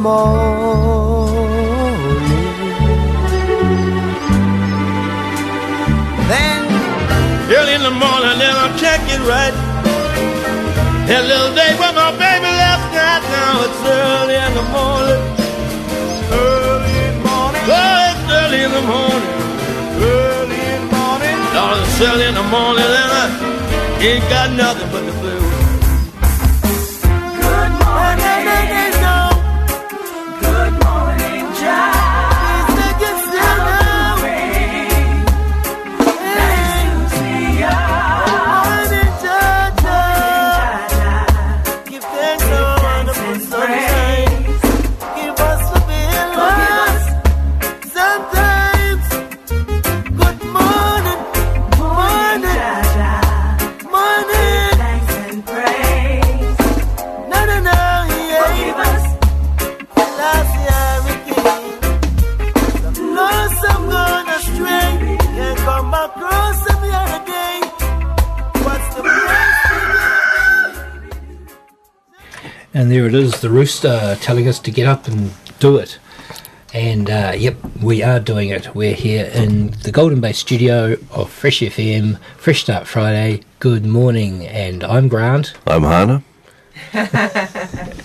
Morning. Then Early in the morning, then I'll check it right. That little day when my baby left night, now it's early in the morning. Early in the morning. Oh, it's early in the morning. Early in the morning. Oh, it's early in the morning, and I ain't got nothing but the blues. And there it is, the rooster telling us to get up and do it. And uh, yep, we are doing it. We're here in the Golden Bay studio of Fresh FM, Fresh Start Friday. Good morning, and I'm Grant. I'm Hana.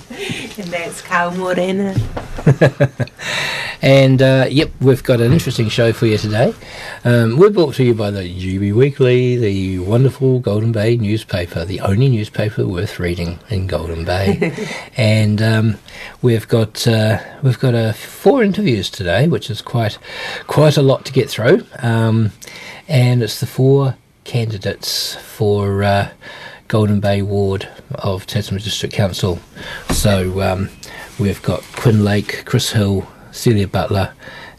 And that's Carl Morena. And uh, yep, we've got an interesting show for you today. Um, we're brought to you by the GB Weekly, the wonderful Golden Bay newspaper, the only newspaper worth reading in Golden Bay. and um, we've got uh, we've got uh, four interviews today, which is quite quite a lot to get through. Um, and it's the four candidates for uh, Golden Bay Ward of Tasman District Council. So um, we've got Quinn Lake, Chris Hill, Celia Butler,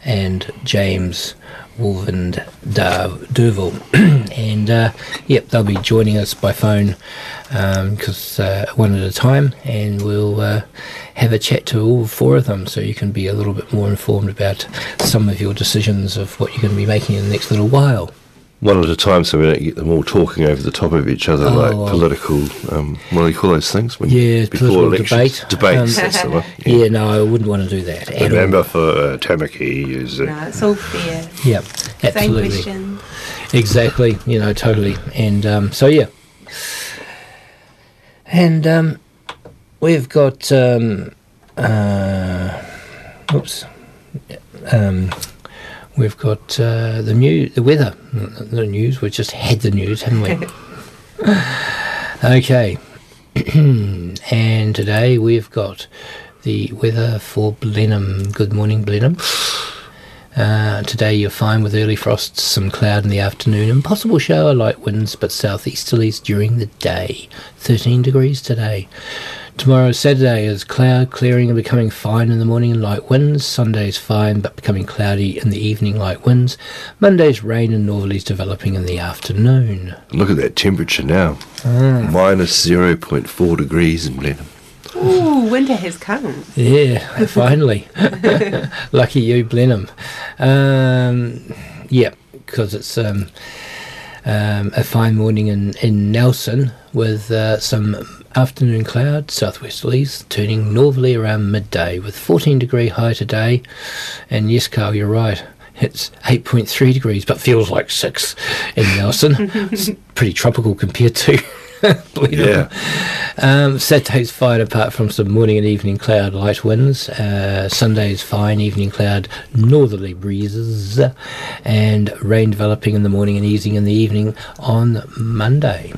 and James Wolvend Durval. and uh, yep, they'll be joining us by phone because uh, one at a time, and we'll uh, have a chat to all four of them so you can be a little bit more informed about some of your decisions of what you're going to be making in the next little while. One at a time, so we don't get them all talking over the top of each other Oh, like well. political. Um, what do you call those things? When Yeah, before political elections? debate. Debates. Um, that's the one. Yeah, no, I wouldn't want to do that. The At member all. for uh, Tamaki is. Uh, No, it's all fair. Yep, Same absolutely. question. Exactly, you know, totally. And um, so, yeah. And um, we've got, um, uh, oops, um, we've got uh, the new the weather, the news. We've just had the news, haven't we? okay. and today we've got the weather for Blenheim. Good morning, Blenheim. Uh, today you're fine with early frosts, some cloud in the afternoon, and possible shower, light winds, but southeasterlies during the day. 13 degrees today. Tomorrow, Saturday, is cloud clearing and becoming fine in the morning and light winds. Sunday's fine but becoming cloudy in the evening, light winds. Monday's rain and northerlies developing in the afternoon. Look at that temperature now. Minus 0.4 degrees in Blenheim. Ooh, winter has come. Yeah, finally. Lucky you, Blenheim. Um, yeah, because it's um, um, a fine morning in, in Nelson with uh, some afternoon cloud, southwesterlies, turning northerly around midday with 14 degree high today. And yes, Carl, you're right. It's 8.3 degrees, but feels like 6 in Nelson. it's pretty tropical compared to Blenheim. Yeah. Um, Saturday's fine apart from some morning and evening cloud, light winds. Uh, Sunday's fine, evening cloud, northerly breezes, and rain developing in the morning and easing in the evening on Monday.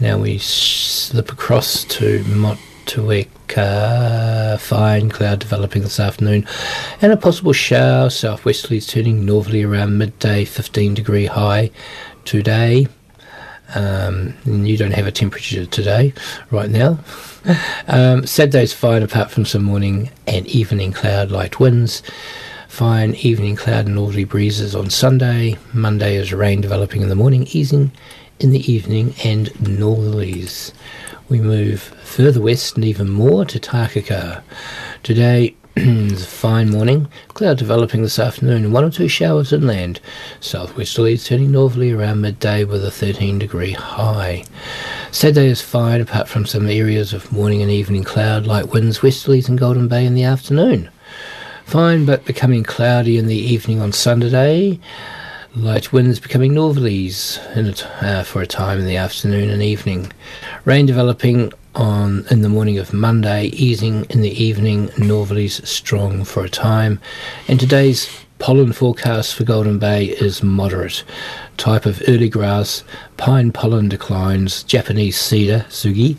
Now we slip across to Motueka. Fine cloud developing this afternoon, and a possible shower. Southwesterlies turning northerly around midday, 15 degree high today. Um, you don't have a temperature today, right now. Um, Saturday's fine apart from some morning and evening cloud, light winds. Fine evening cloud and northerly breezes on Sunday. Monday is rain developing in the morning, easing in the evening, and northerlies. We move further west and even more to Takaka. Today is a fine morning, cloud developing this afternoon, and one or two showers inland. Southwesterlies turning northerly around midday with a 13 degree high. Saturday is fine apart from some areas of morning and evening cloud, light winds, westerlies in Golden Bay in the afternoon. Fine but becoming cloudy in the evening on Sunday. Light winds becoming northerlies in uh, for a time in the afternoon and evening. Rain developing on in the morning of Monday, easing in the evening, northerlies strong for a time. And today's pollen forecast for Golden Bay is moderate. Type of early grass, pine pollen declines, Japanese cedar, sugi,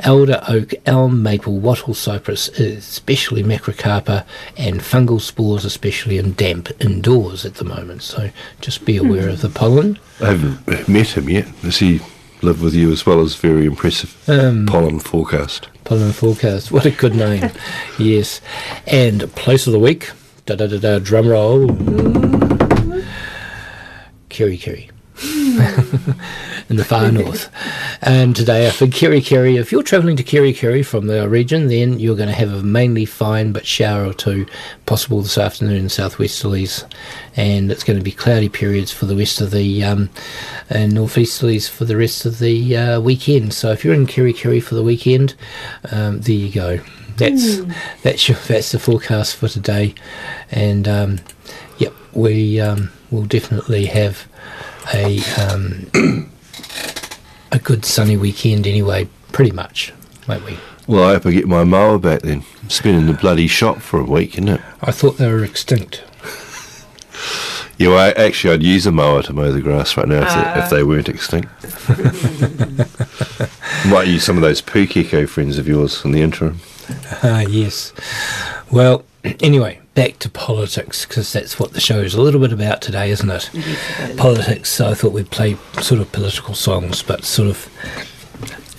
elder oak, elm, maple, wattle, cypress, especially macrocarpa, and fungal spores, especially in damp indoors at the moment. So just be aware of the pollen. I haven't met him yet. Does he live with you as well as very impressive Um, pollen forecast? Pollen forecast. What a good name. yes. And place of the week. Da da da da. Drum roll. Kerikeri. Hmm. in the far north. And today for Kerikeri, if you're travelling to Kerikeri from the region, then you're going to have a mainly fine but shower or two possible this afternoon in southwesterlies. And it's going to be cloudy periods for the rest of the um, and northeasterlies for the rest of the uh, weekend. So if you're in Kerikeri for the weekend, um, there you go. That's that's your, that's the forecast for today, and um, yep, we um, will definitely have a um, a good sunny weekend anyway. Pretty much, won't we? Well, I hope I get my mower back then. It's been in the bloody shop for a week, isn't it? I thought they were extinct. Yeah, well, I, actually, I'd use a mower to mow the grass right now if, they, if they weren't extinct. Might use some of those Pukeko friends of yours in the interim. Ah, yes. Well, anyway, back to politics because that's what the show is a little bit about today, isn't it? Politics. So I thought we'd play sort of political songs, but sort of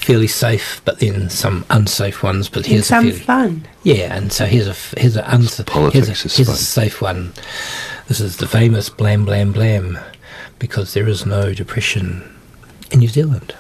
fairly safe, but then some unsafe ones. But And here's a some fairly fun. yeah, and so here's a f- here's a uns- Politics here's a, is here's a safe one. This is the famous blam blam blam, because there is no depression in New Zealand.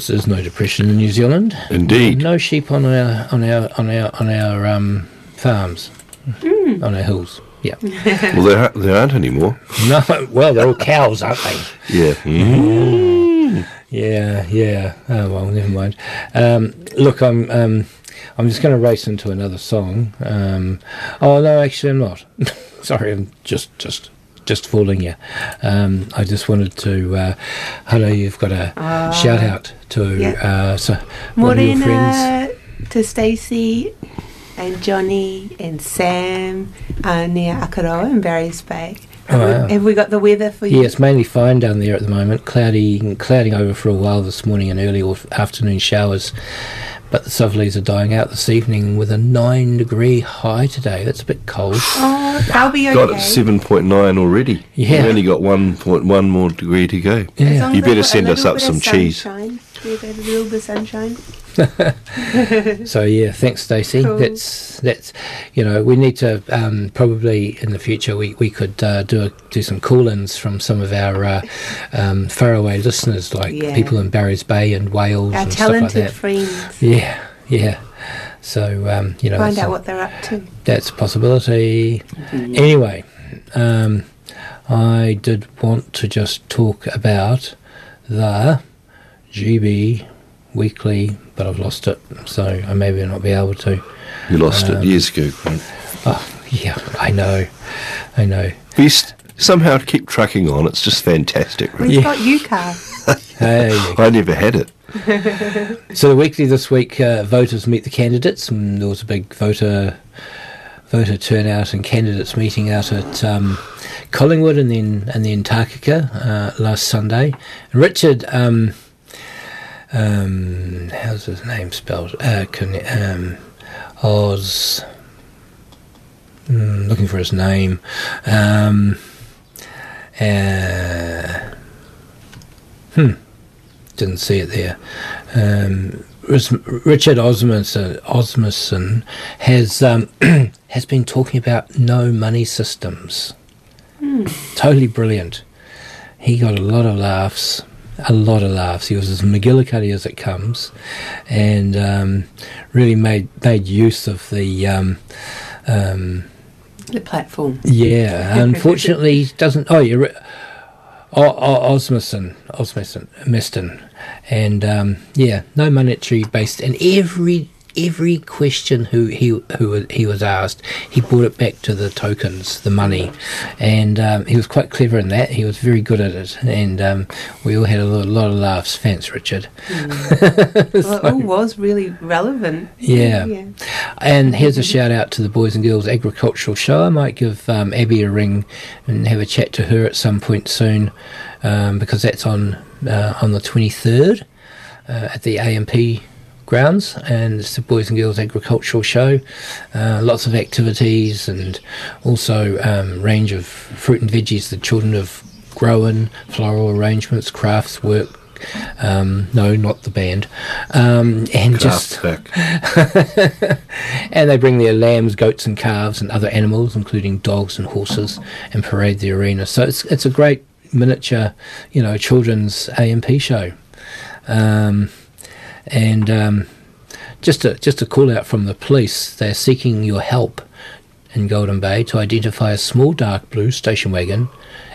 Course, there's no depression in New Zealand. Indeed. No sheep on our on our on our on our um, farms, on our hills. Yeah. Well, there, are- there aren't anymore. no. Well, they're all cows, aren't they? Yeah. Mm. Yeah, yeah. Oh well, never mind. Um, look, I'm um, I'm just going to race into another song. Um, oh no, actually, I'm not. Sorry, I'm just just just fooling you. Um, I just wanted to. Uh, hello, you've got a shout out to yeah. uh, so one of your friends. To Stacey and Johnny and Sam uh, near Akaroa in Barry's Bay. Oh, Have, wow. we, have we got the weather for you? Yeah, it's mainly fine down there at the moment. Cloudy, clouding over for a while this morning and early or afternoon showers. But the southerlies are dying out this evening with a nine degree high today. That's a bit cold. Oh, they'll be okay. Got it seven point nine already. Yeah. We've only got one point one more degree to go. Yeah. You as better they've got a send us little up bit some of cheese. sunshine. Yeah, they've a little bit of sunshine. So yeah, thanks, Stacey. Cool. That's that's you know we need to um, probably in the future we we could uh, do a, do some call-ins from some of our uh, um, faraway listeners like Yeah. people in Barry's Bay and Wales Our and stuff like talented that. friends. Yeah, yeah. So um, you know Find out a- what they're up to. that's a possibility. Anyway, um, I did want to just talk about the GB weekly, but I've lost it, so I maybe not be able to. You lost Um, it years ago, Grant. Oh, yeah, I know, I know. We s- somehow keep tracking on. It's just fantastic. Grant. We've Yeah. got UCAR. Hey, you I never had it. So the weekly this week, uh, voters meet the candidates, and there was a big voter voter turnout and candidates meeting out at um, Collingwood and then and then Takaka uh, last Sunday. And Richard, um, um, how's his name spelled? Uh, can, um, Oz. Mm, looking for his name. Um, uh, hmm didn't see it there. Um, Richard Osmondson, has um, has been talking about no money systems. Totally brilliant. He got a lot of laughs, a lot of laughs. He was as McGillicuddy as it comes, and um, really made made use of the. Um, um, the platform. yeah, unfortunately, he doesn't. Oh, you're. ri- O- O- Osmondson, Osmondson, Miston, and um, yeah, no monetary based. And every every question who he who he was asked, he brought it back to the tokens, the money, and um, he was quite clever in that. He was very good at it, and um, we all had a lot, lot of laughs. Thanks, Richard. Well, it all was really relevant. Yeah. yeah. And here's a shout out to the Boys and Girls Agricultural Show. I might give um, Abby a ring and have a chat to her at some point soon um, because that's on uh, on the 23rd uh, at the AMP grounds and it's the Boys and Girls Agricultural Show. Uh, lots of activities and also um, range of fruit and veggies the children have grown, floral arrangements, crafts, work, Um, no, not the band. Um, and just and they bring their lambs, goats, and calves, and other animals, including dogs and horses, and parade the arena. So it's it's a great miniature, you know, children's AMP show. Um, and um, just a just a call out from the police. They're seeking your help in Golden Bay to identify a small dark blue station wagon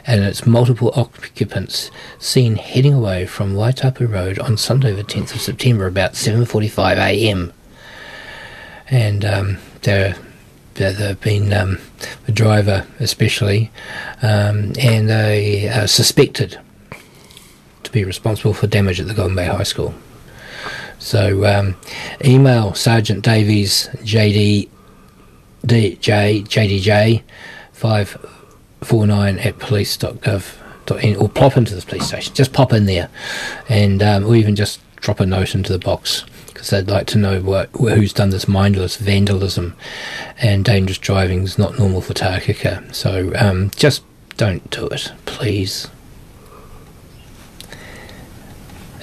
and its multiple occupants seen heading away from Waitapu Road on Sunday the 10th of September about 7:45 a.m. And um, they're there have been um, the driver especially, um, and they are suspected to be responsible for damage at the Golden Bay High School. So um, email Sergeant Davies JD DJ JDJ five four nine at police.gov.in or pop into the police station. Just pop in there, and um, or even just drop a note into the box because they'd like to know what who's done this mindless vandalism and dangerous driving is not normal for Takaka. So um, just don't do it, please.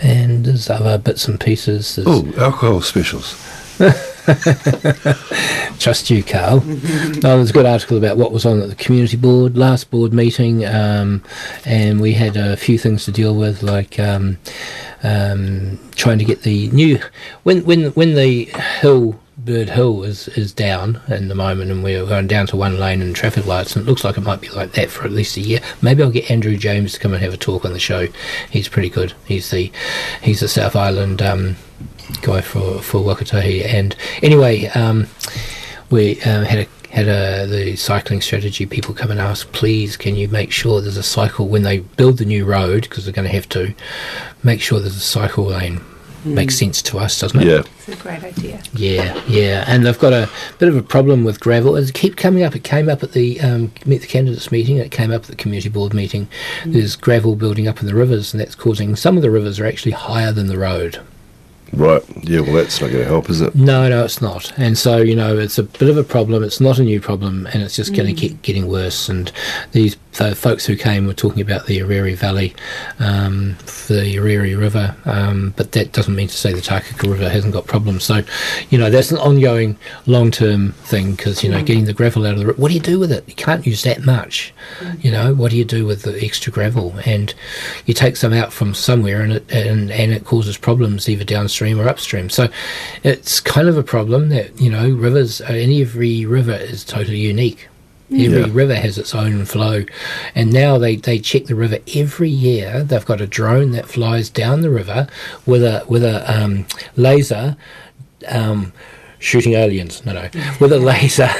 And there's other bits and pieces. There's Oh, alcohol specials. Trust you, Carl. no, there's a good article about what was on at the community board last board meeting, um, and we had a few things to deal with, like um, um, trying to get the new when when when the hill. Bird Hill is, is down in the moment, and we're going down to one lane and traffic lights, and it looks like it might be like that for at least a year. Maybe I'll get Andrew James to come and have a talk on the show. He's pretty good. He's the he's the South Island um, guy for for Waka Kotahi. And anyway, um, we um, had a had a the cycling strategy people come and ask, please, can you make sure there's a cycle when they build the new road because they're going to have to make sure there's a cycle lane. Makes sense to us, doesn't it? Yeah. It's a great idea. Yeah, yeah, and they've got a bit of a problem with gravel. It keep coming up. It came up at the um, meet the candidates meeting. It came up at the community board meeting. There's gravel building up in the rivers, and that's causing some of the rivers are actually higher than the road. Right. Yeah, well, that's not going to help, is it? No, no, it's not. And so you know, it's a bit of a problem. It's not a new problem, and it's just going to keep getting worse. And these the folks who came were talking about the Aorere Valley, um, the Aorere River, um, but that doesn't mean to say the Takaka River hasn't got problems. So, you know, that's an ongoing, long-term thing because you know, getting the gravel out of the river. What do you do with it? You can't use that much. You know, what do you do with the extra gravel? And you take some out from somewhere, and it and, and it causes problems either downstream or upstream. So, it's kind of a problem that you know rivers. Uh, any every river is totally unique. Every Yeah. river has its own flow, and now they, they check the river every year. They've got a drone that flies down the river with a with a um, laser, um, shooting aliens. No, no, with a laser,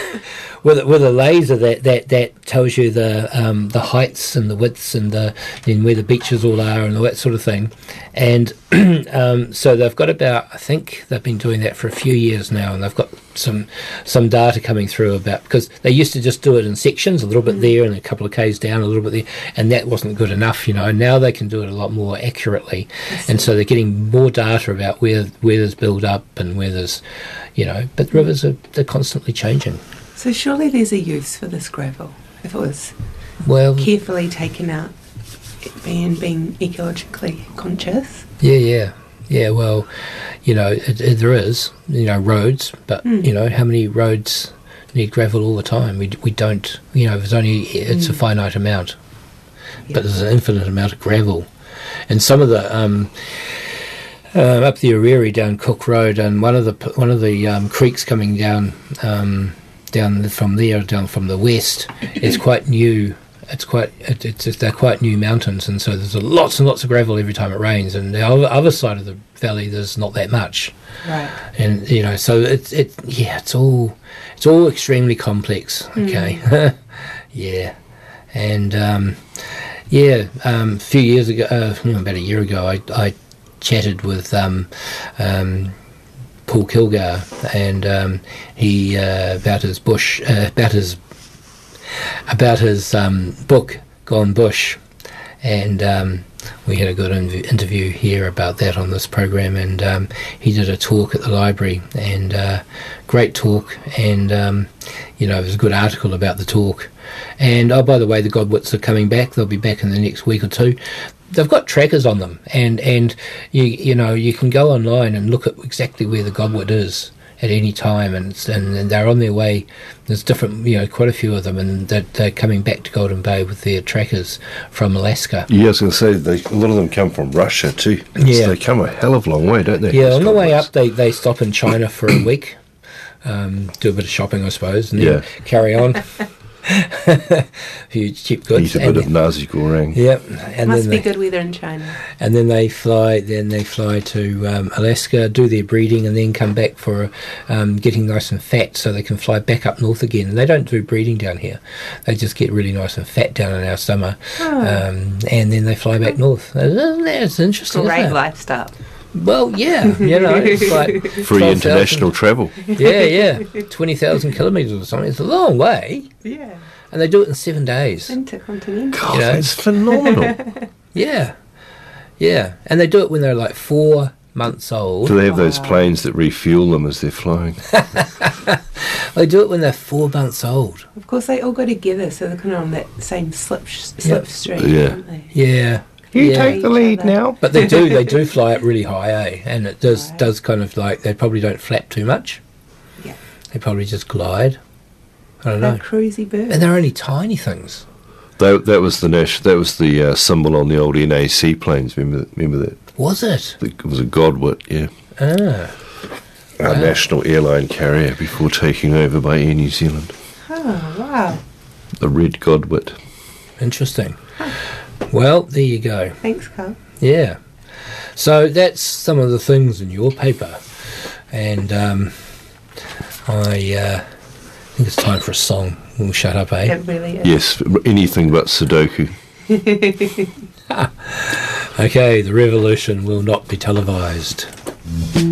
with a, with a laser that, that, that tells you the um, the heights and the widths and the and where the beaches all are and all that sort of thing. And um, so they've got about I think they've been doing that for a few years now, and they've got some some data coming through about because they used to just do it in sections, a little bit there and a couple of k's down, a little bit there, and that wasn't good enough, you know. Now they can do it a lot more accurately, and so they're getting more data about where where there's build up and where there's, you know. But rivers are they're constantly changing. So surely there's a use for this gravel if it was Well, carefully taken out, it being being ecologically conscious. Yeah, yeah, yeah. Well, you know, it, it, there is, you know, roads, but you know, how many roads need gravel all the time? We we don't, you know, there's only it's a finite amount, but there's an infinite amount of gravel, and some of the. Um, uh, up the Aorere down Cook Road, and one of the one of the um, creeks coming down um, down from there, down from the west, is quite new. It's quite it, it's it's- they're quite new mountains, and so there's a lots and lots of gravel every time it rains. And the other, side of the valley, there's not that much, Right. and you know, so it's it yeah, it's all it's all extremely complex. Okay, yeah, and um, yeah, um, a few years ago, uh, about a year ago, I, I chatted with um, um, Paul Kilgar, and um, he uh, about his bush, uh, about his about his um, book Gone Bush, and um, we had a good in- interview here about that on this program, and um, he did a talk at the library, and uh, great talk, and um, you know, was a good article about the talk. And oh, by the way, the Godwits are coming back. They'll be back in the next week or two. They've got trackers on them, and and you you know you can go online and look at exactly where the Godwit is at any time, and it's- and, and they're on their way. There's different, you know, quite a few of them, and they're, they're coming back to Golden Bay with their trackers from Alaska. Yeah, I was going to say they, a lot of them come from Russia too. Yeah. so they come a hell of a long way, don't they? Yeah, those on the way up, they, they stop in China for a week, um, do a bit of shopping, I suppose, and then Yeah. carry on. a few cheap goods. Eat a and bit of nasi goreng. Yep, and Must then be they, good weather in China. and then they fly. Then they fly to um, Alaska, do their breeding, and then come back for um, getting nice and fat, so they can fly back up north again. And they don't do breeding down here; they just get really nice and fat down in our summer, um, and then they fly back north. Isn't It's interesting. Great isn't it? lifestyle. Well, yeah, you know, it's like Free 12,000 international travel. yeah, yeah, twenty thousand kilometres or something. It's a long way, Yeah. and they do it in seven days. Intercontinental. God, You know. that's phenomenal. Yeah, yeah, and they do it when they're like four months old. Do they have those planes that refuel them as they're flying? They do it when they're four months old. Of course, they all go together, so they're kind of on that same slip slipstream, Yeah. aren't they? Yeah, You yeah. take the lead now. But they do, they do fly it really high, eh? And it does does kind of like they probably don't flap too much. Yeah. They probably just glide. I don't They're know. cruisy birds. And they're only tiny things. That, that was the nash, That was the uh, symbol on the old NAC planes. Remember? Remember that? Was it? It was a Godwit. Yeah, Ah, our national airline carrier before taking over by Air New Zealand. oh, wow. The red Godwit. interesting. Well, there you go. Thanks, Carl. Yeah. So that's some of the things in your paper, and um, I uh, think it's time for a song. We'll shut up, eh? It really is. Yes, anything but Sudoku. Okay, the revolution will not be televised.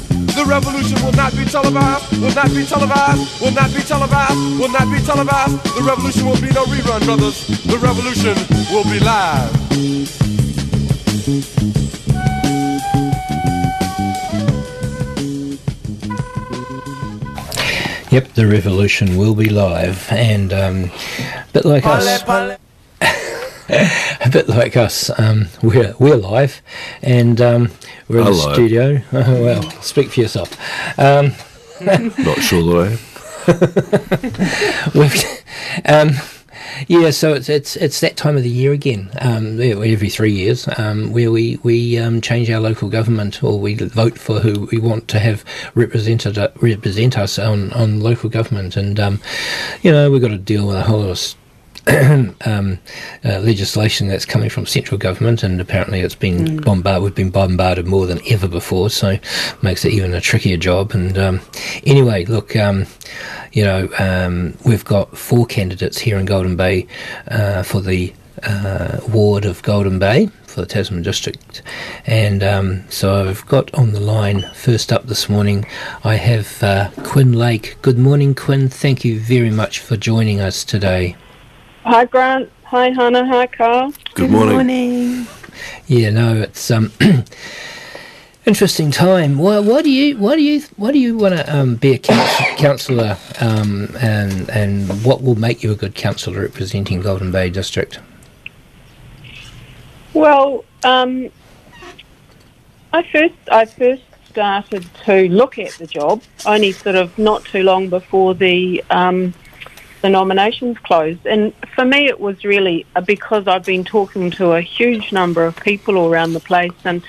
The revolution will not be televised, will not be televised, will not be televised, will not be televised. The revolution will be no rerun, brothers. The revolution will be live. Yep, the revolution will be live, and um, a bit like us, a bit like us, um, we're we're live, and um, we're in the Hello. studio. well, speak for yourself. Um, Not sure that I am. Um, yeah, so it's it's it's that time of the year again. Um, every three years, um, where we we um, change our local government or we vote for who we want to have represented represent us on on local government, and um, you know we've got to deal with a whole lot of. um, uh, legislation that's coming from central government, and apparently it's been bombarded. We've been bombarded more than ever before, so makes it even a trickier job. And um, anyway, look, um, you know, um, we've got four candidates here in Golden Bay uh, for the uh, ward of Golden Bay for the Tasman district, and um, so I've got on the line first up this morning. I have uh, Quinn Lake. Good morning, Quinn. Thank you very much for joining us today. Hi, Grant. Hi, Hannah. Hi, Carl. Good morning. morning. Yeah, no, it's um interesting time. Why, why do you why do you why do you want to um, be a council, councillor um, and and what will make you a good councillor representing Golden Bay District? Well, um, I first I first started to look at the job only sort of not too long before the um, the nominations closed, and for me it was really uh, because I've been talking to a huge number of people around the place, and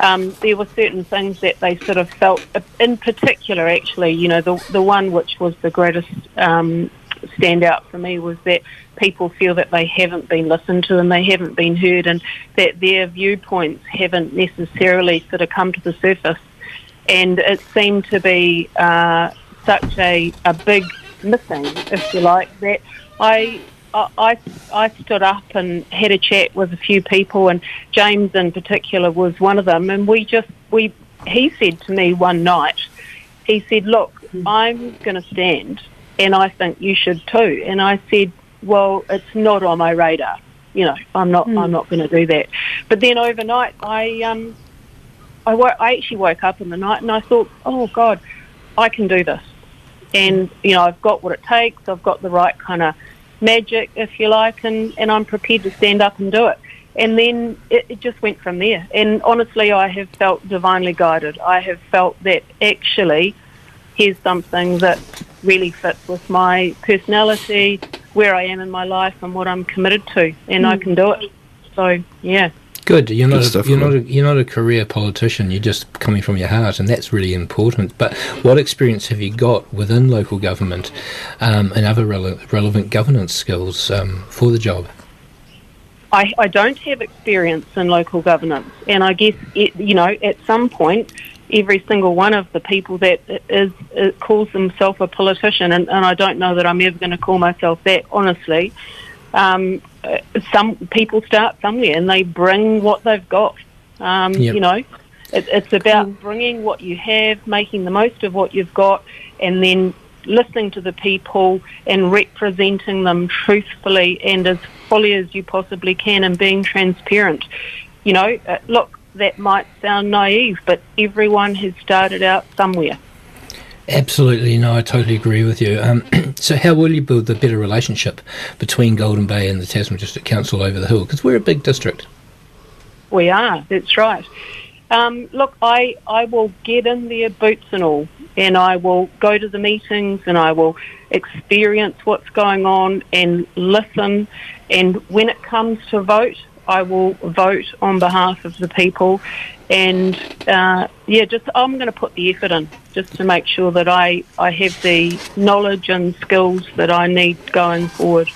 um, there were certain things that they sort of felt, uh, in particular, actually, you know, the the one which was the greatest um, standout for me was that people feel that they haven't been listened to and they haven't been heard, and that their viewpoints haven't necessarily sort of come to the surface. And it seemed to be uh, such a, a big missing, if you like, that I I, I stood up and had a chat with a few people, and James in particular was one of them. And we just we he said to me one night, he said, "Look, I'm going to stand, and I think you should too." And I said, "Well, it's not on my radar. You know, I'm not I'm not going to do that." But then overnight, I um I wo- I actually woke up in the night and I thought, "Oh God, I can do this." And you know I've got what it takes. I've got the right kind of magic, if you like, and and I'm prepared to stand up and do it. And then it, it just went from there. And honestly, I have felt divinely guided. I have felt that actually, here's something that really fits with my personality, where I am in my life, and what I'm committed to, and I mm. can do it. So yeah. Good. You're Good not. stuff, a, you're not. A, you're not a career politician. You're just coming from your heart, and that's really important. But what experience have you got within local government um, and other rele- relevant governance skills um, for the job? I, I don't have experience in local governance, and I guess it, you know at some point, every single one of the people that is, is calls themselves a politician, and, and I don't know that I'm ever going to call myself that. Honestly, um, uh, some people start somewhere and they bring what they've got. Um, Yep. You know, it, it's about bringing what you have, making the most of what you've got, and then listening to the people and representing them truthfully and as fully as you possibly can and being transparent. You know, uh, look, that might sound naive, but everyone has started out somewhere. Absolutely, no, I totally agree with you. Um, so, how will you build the better relationship between Golden Bay and the Tasman District Council over the hill? Because we're a big district. We are, that's right. Um, look, I, I will get in there, boots and all, and I will go to the meetings and I will experience what's going on and listen. And when it comes to vote, I will vote on behalf of the people. And uh, yeah, just I'm going to put the effort in just to make sure that I, I have the knowledge and skills that I need going forward.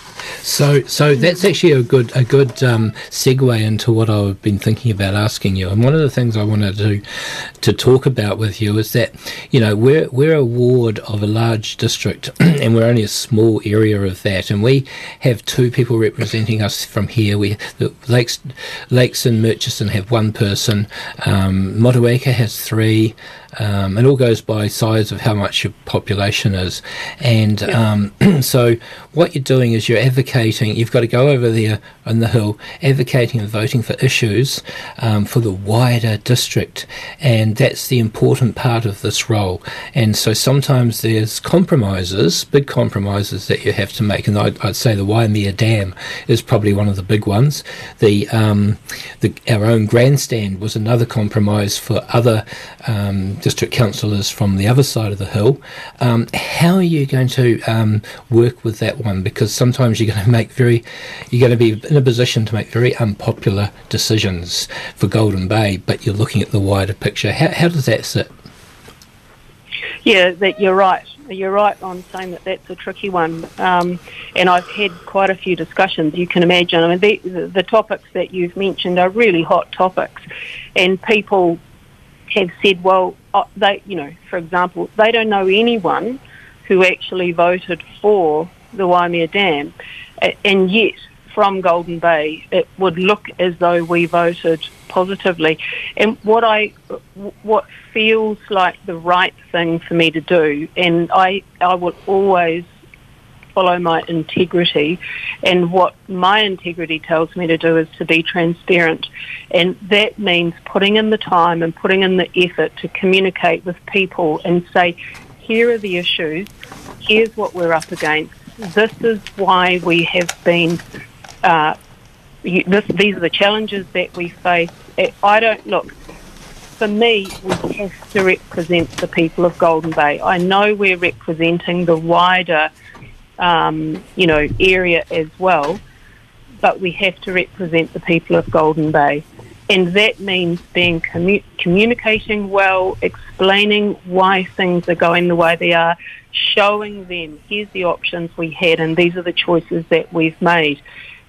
So, so that's actually a good a good um, segue into what I've been thinking about asking you. And one of the things I wanted to to talk about with you is that you know we're we're a ward of a large district, and we're only a small area of that, and we have two people representing us from here. We the Lakes Lakes and Murchison have one person. Um, Motueka has three. Um, it all goes by size of how much your population is, and um, so what you're doing is you're advocating. You've got to go over there on the hill, advocating and voting for issues um, for the wider district, and that's the important part of this role. And so sometimes there's compromises, big compromises that you have to make, and I'd, I'd say the Waimea Dam is probably one of the big ones. The, um, the our own grandstand was another compromise for other um, district councillors from the other side of the hill. Um, how are you going to um, work with that one? Because sometimes you're going to make very, you're going to be in a position to make very unpopular decisions for Golden Bay, but you're looking at the wider picture. How, how does that sit? Yeah, that you're right. You're right on saying that that's a tricky one. Um, and I've had quite a few discussions. You can imagine. I mean, the, the, the topics that you've mentioned are really hot topics, and people have said, well, uh, they, you know, for example, they don't know anyone who actually voted for the Waimea Dam, and yet from Golden Bay, it would look as though we voted positively. And what I, what feels like the right thing for me to do, and I, I will always follow my integrity, and what my integrity tells me to do is to be transparent, and that means putting in the time and putting in the effort to communicate with people and say, here are the issues, here's what we're up against, this is why we have been uh, this, these are the challenges that we face. I don't look. For me, we have to represent the people of Golden Bay. I know we're representing the wider, um, you know, area as well, but we have to represent the people of Golden Bay, and that means being commu- communicating well, explaining why things are going the way they are, showing them here's the options we had, and these are the choices that we've made.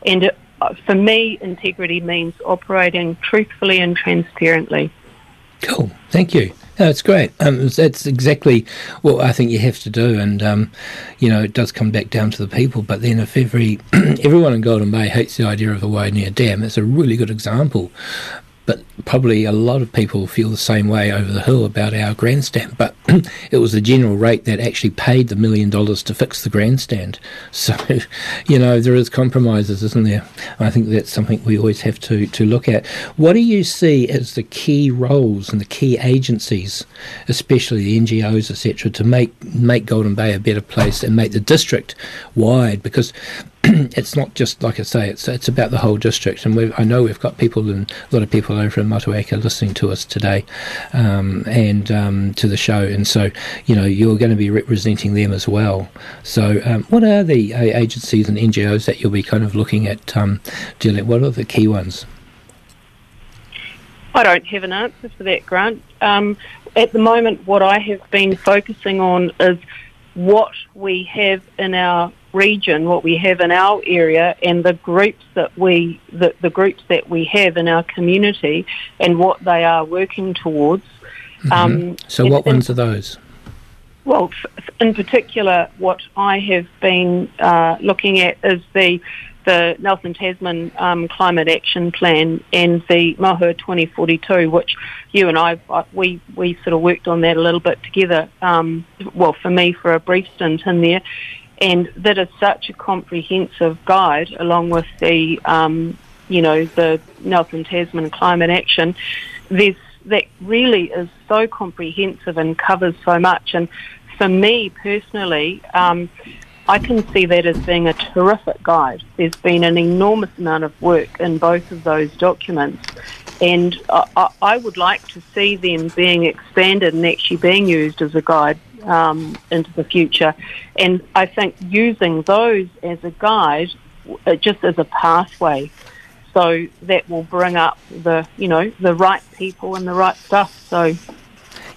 And it, uh, for me, integrity means operating truthfully and transparently. Cool. Thank you. No, it's great. Um, that's exactly what I think you have to do, and um, you know it does come back down to the people. But then, if every everyone in Golden Bay hates the idea of a Waimea Dam, it's a really good example. But probably a lot of people feel the same way over the hill about our grandstand. But it was the general rate that actually paid the million dollars to fix the grandstand. So, you know, there is compromises, isn't there? I think that's something we always have to, to look at. What do you see as the key roles and the key agencies, especially the NGOs, etc., to make make Golden Bay a better place and make the district wide? Because it's not just like I say; it's it's about the whole district. And I know we've got people and a lot of people over in Motueka listening to us today, um, and um, to the show. And so, you know, you're going to be representing them as well. So, um, what are the uh, agencies and NGOs that you'll be kind of looking at um, dealing? What are the key ones? I don't have an answer for that, Grant. Um, at the moment, what I have been focusing on is what we have in our region, what we have in our area, and the groups that we the, the groups that we have in our community, and what they are working towards. Um, Mm-hmm. So, what and- ones are those? well, f- in particular, what I have been uh, looking at is the the Nelson Tasman um, Climate Action Plan and the Mahur 2042, which you and I uh, we we sort of worked on that a little bit together. Um, well, for me, for a brief stint in there, and that is such a comprehensive guide, along with the um, you know the Nelson Tasman Climate Action. There's that really is so comprehensive and covers so much. And for me personally, um, I can see that as being a terrific guide. There's been an enormous amount of work in both of those documents. And I- I would like to see them being expanded and actually being used as a guide um, into the future. And I think using those as a guide, uh, just as a pathway, so that will bring up the you know the right people and the right stuff. So yeah,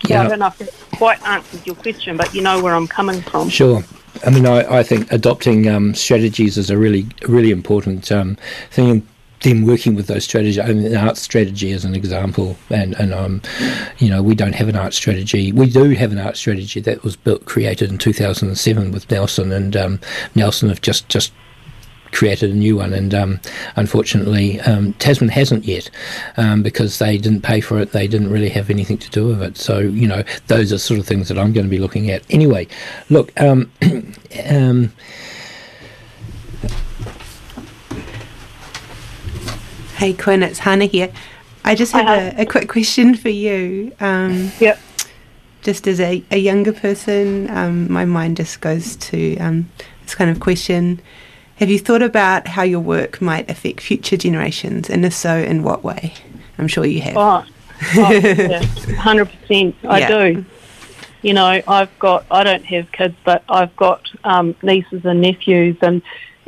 Yeah. I don't know if that quite answers your question, but you know where I'm coming from. Sure. I mean, I, I think adopting um, strategies is a really, really important um, thing. Then working with those strategies, I mean, an art strategy as an example, and and um, you know, we don't have an art strategy. We do have an art strategy that was built, created in 2007 with Nelson, and um, Nelson have just just created a new one, and um, unfortunately, um, Tasman hasn't yet um, because they didn't pay for it. They didn't really have anything to do with it. So you know, those are sort of things that I'm going to be looking at. Anyway, look. Um, um, Hey Quinn, it's Hannah here. I just have a, a quick question for you. Um, Yep. Just as a, a younger person, um, my mind just goes to um, this kind of question. Have you thought about how your work might affect future generations, and if so, in what way? I'm sure you have. Oh, oh yeah, hundred percent. I Yeah. do. You know, I've got. I don't have kids, but I've got um, nieces and nephews, and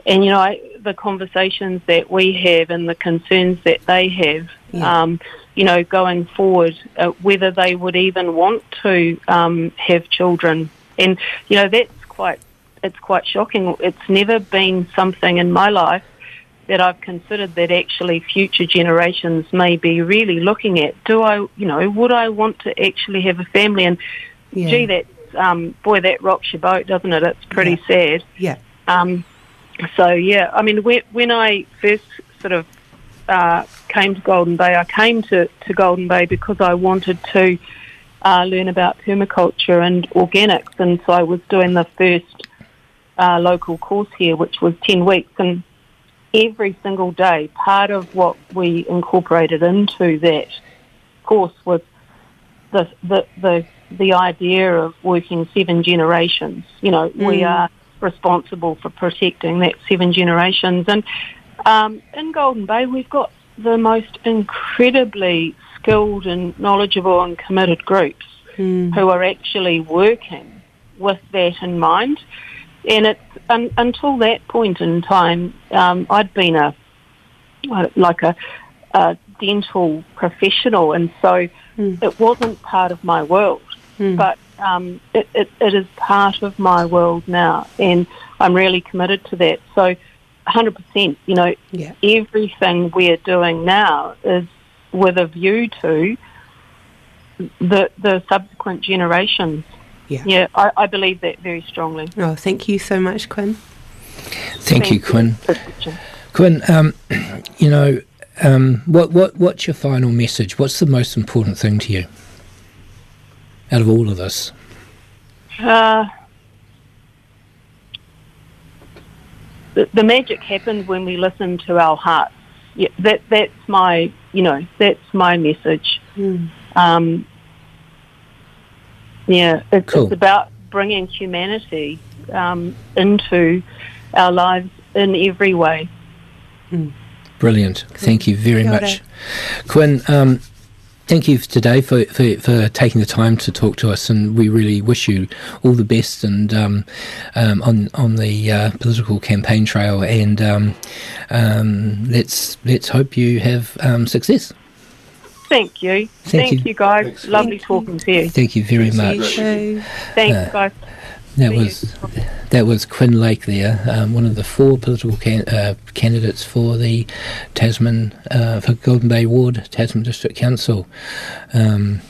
and you know, I, the conversations that we have and the concerns that they have. Yeah. Um, you know, going forward, uh, whether they would even want to um, have children, and you know, that's quite. It's quite shocking. It's never been something in my life that I've considered that actually future generations may be really looking at. Do I, you know, would I want to actually have a family? And Yeah. gee, that um, boy, that rocks your boat, doesn't it? It's pretty sad. Yeah. Um, so yeah, I mean, when, when I first sort of uh, came to Golden Bay, I came to, to Golden Bay because I wanted to uh, learn about permaculture and organics, and so I was doing the first uh, local course here, which was ten weeks, and every single day, part of what we incorporated into that course was the the the, the idea of working seven generations. You know, we Mm. are responsible for protecting that seven generations, and um, in Golden Bay, we've got the most incredibly skilled and knowledgeable and committed groups who are actually working with that in mind. And it's un, until that point in time, um, I'd been a like a, a dental professional, and so it wasn't part of my world. But um, it, it, it is part of my world now, and I'm really committed to that. So, 100%, you know, Yeah. everything we're doing now is with a view to the the subsequent generations. Yeah. Yeah, I, I believe that very strongly. Oh, thank you so much, Quinn. thank you, Quinn. for the question. Quinn, um, you know, um, what what what's your final message? What's the most important thing to you out of all of this? Uh, the, the magic happens when we listen to our hearts. Yeah, that that's my you know that's my message. Um, yeah, it's, Cool. it's about bringing humanity um, into our lives in every way. Brilliant. Thank you very much, Quinn. Um, thank you today for, for, for taking the time to talk to us, and we really wish you all the best and um, um, on on the uh, political campaign trail. And um, um, let's let's hope you have um, success. Thank you, Thank thank, you. you. guys. Lovely Thank you. talking to you. Thank you very You much. too. Thanks, Uh, guys. That was that was Quinn Lake there, um, one of the four political can, uh, candidates for the Tasman uh, for Golden Bay Ward Tasman District Council. Um,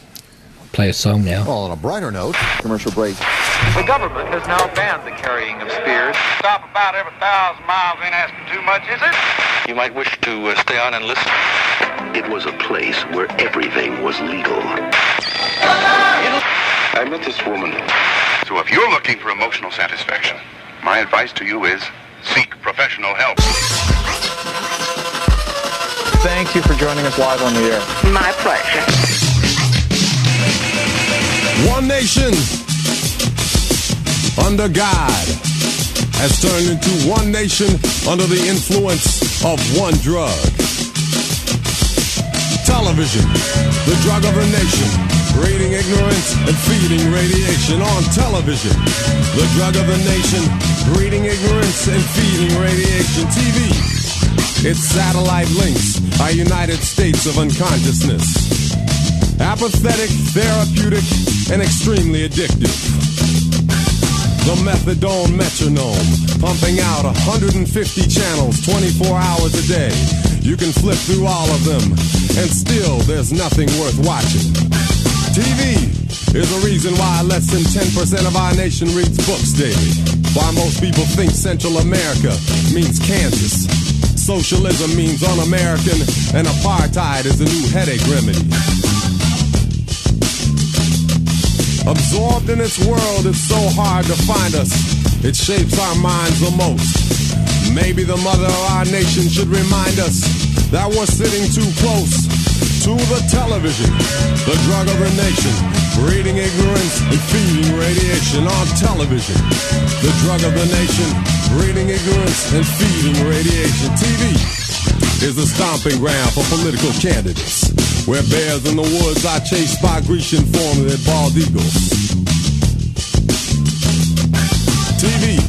play a song now. Well, on a brighter note, commercial break. The government has now banned the carrying of spears. Stop about every thousand miles ain't asking too much, is it? You might wish to uh, stay on and listen. It was a place where everything was legal. I met this woman. So if you're looking for emotional satisfaction, my advice to you is seek professional help. Thank you for joining us live on the air. My pleasure. One nation under God has turned into one nation under the influence of one drug. Television, the drug of the nation, breeding ignorance and feeding radiation on television. The drug of the nation, breeding ignorance and feeding radiation. TV, its satellite links, are United States of unconsciousness. Apathetic, therapeutic, and extremely addictive. the methadone metronome, pumping out 150 channels 24 hours a day. You can flip through all of them, and still there's nothing worth watching. TV is the reason why less than 10% of our nation reads books daily. Why most people think Central America means Kansas. Socialism means un-American, and apartheid is the new headache remedy. Absorbed in its world, it's so hard to find us. It shapes our minds the most. Maybe the mother of our nation should remind us that we're sitting too close to the television, the drug of the nation, breeding ignorance and feeding radiation on television. The drug of the nation, breeding ignorance and feeding radiation. TV is the stomping ground for political candidates, where bears in the woods are chased by Grecian formed bald eagles. TV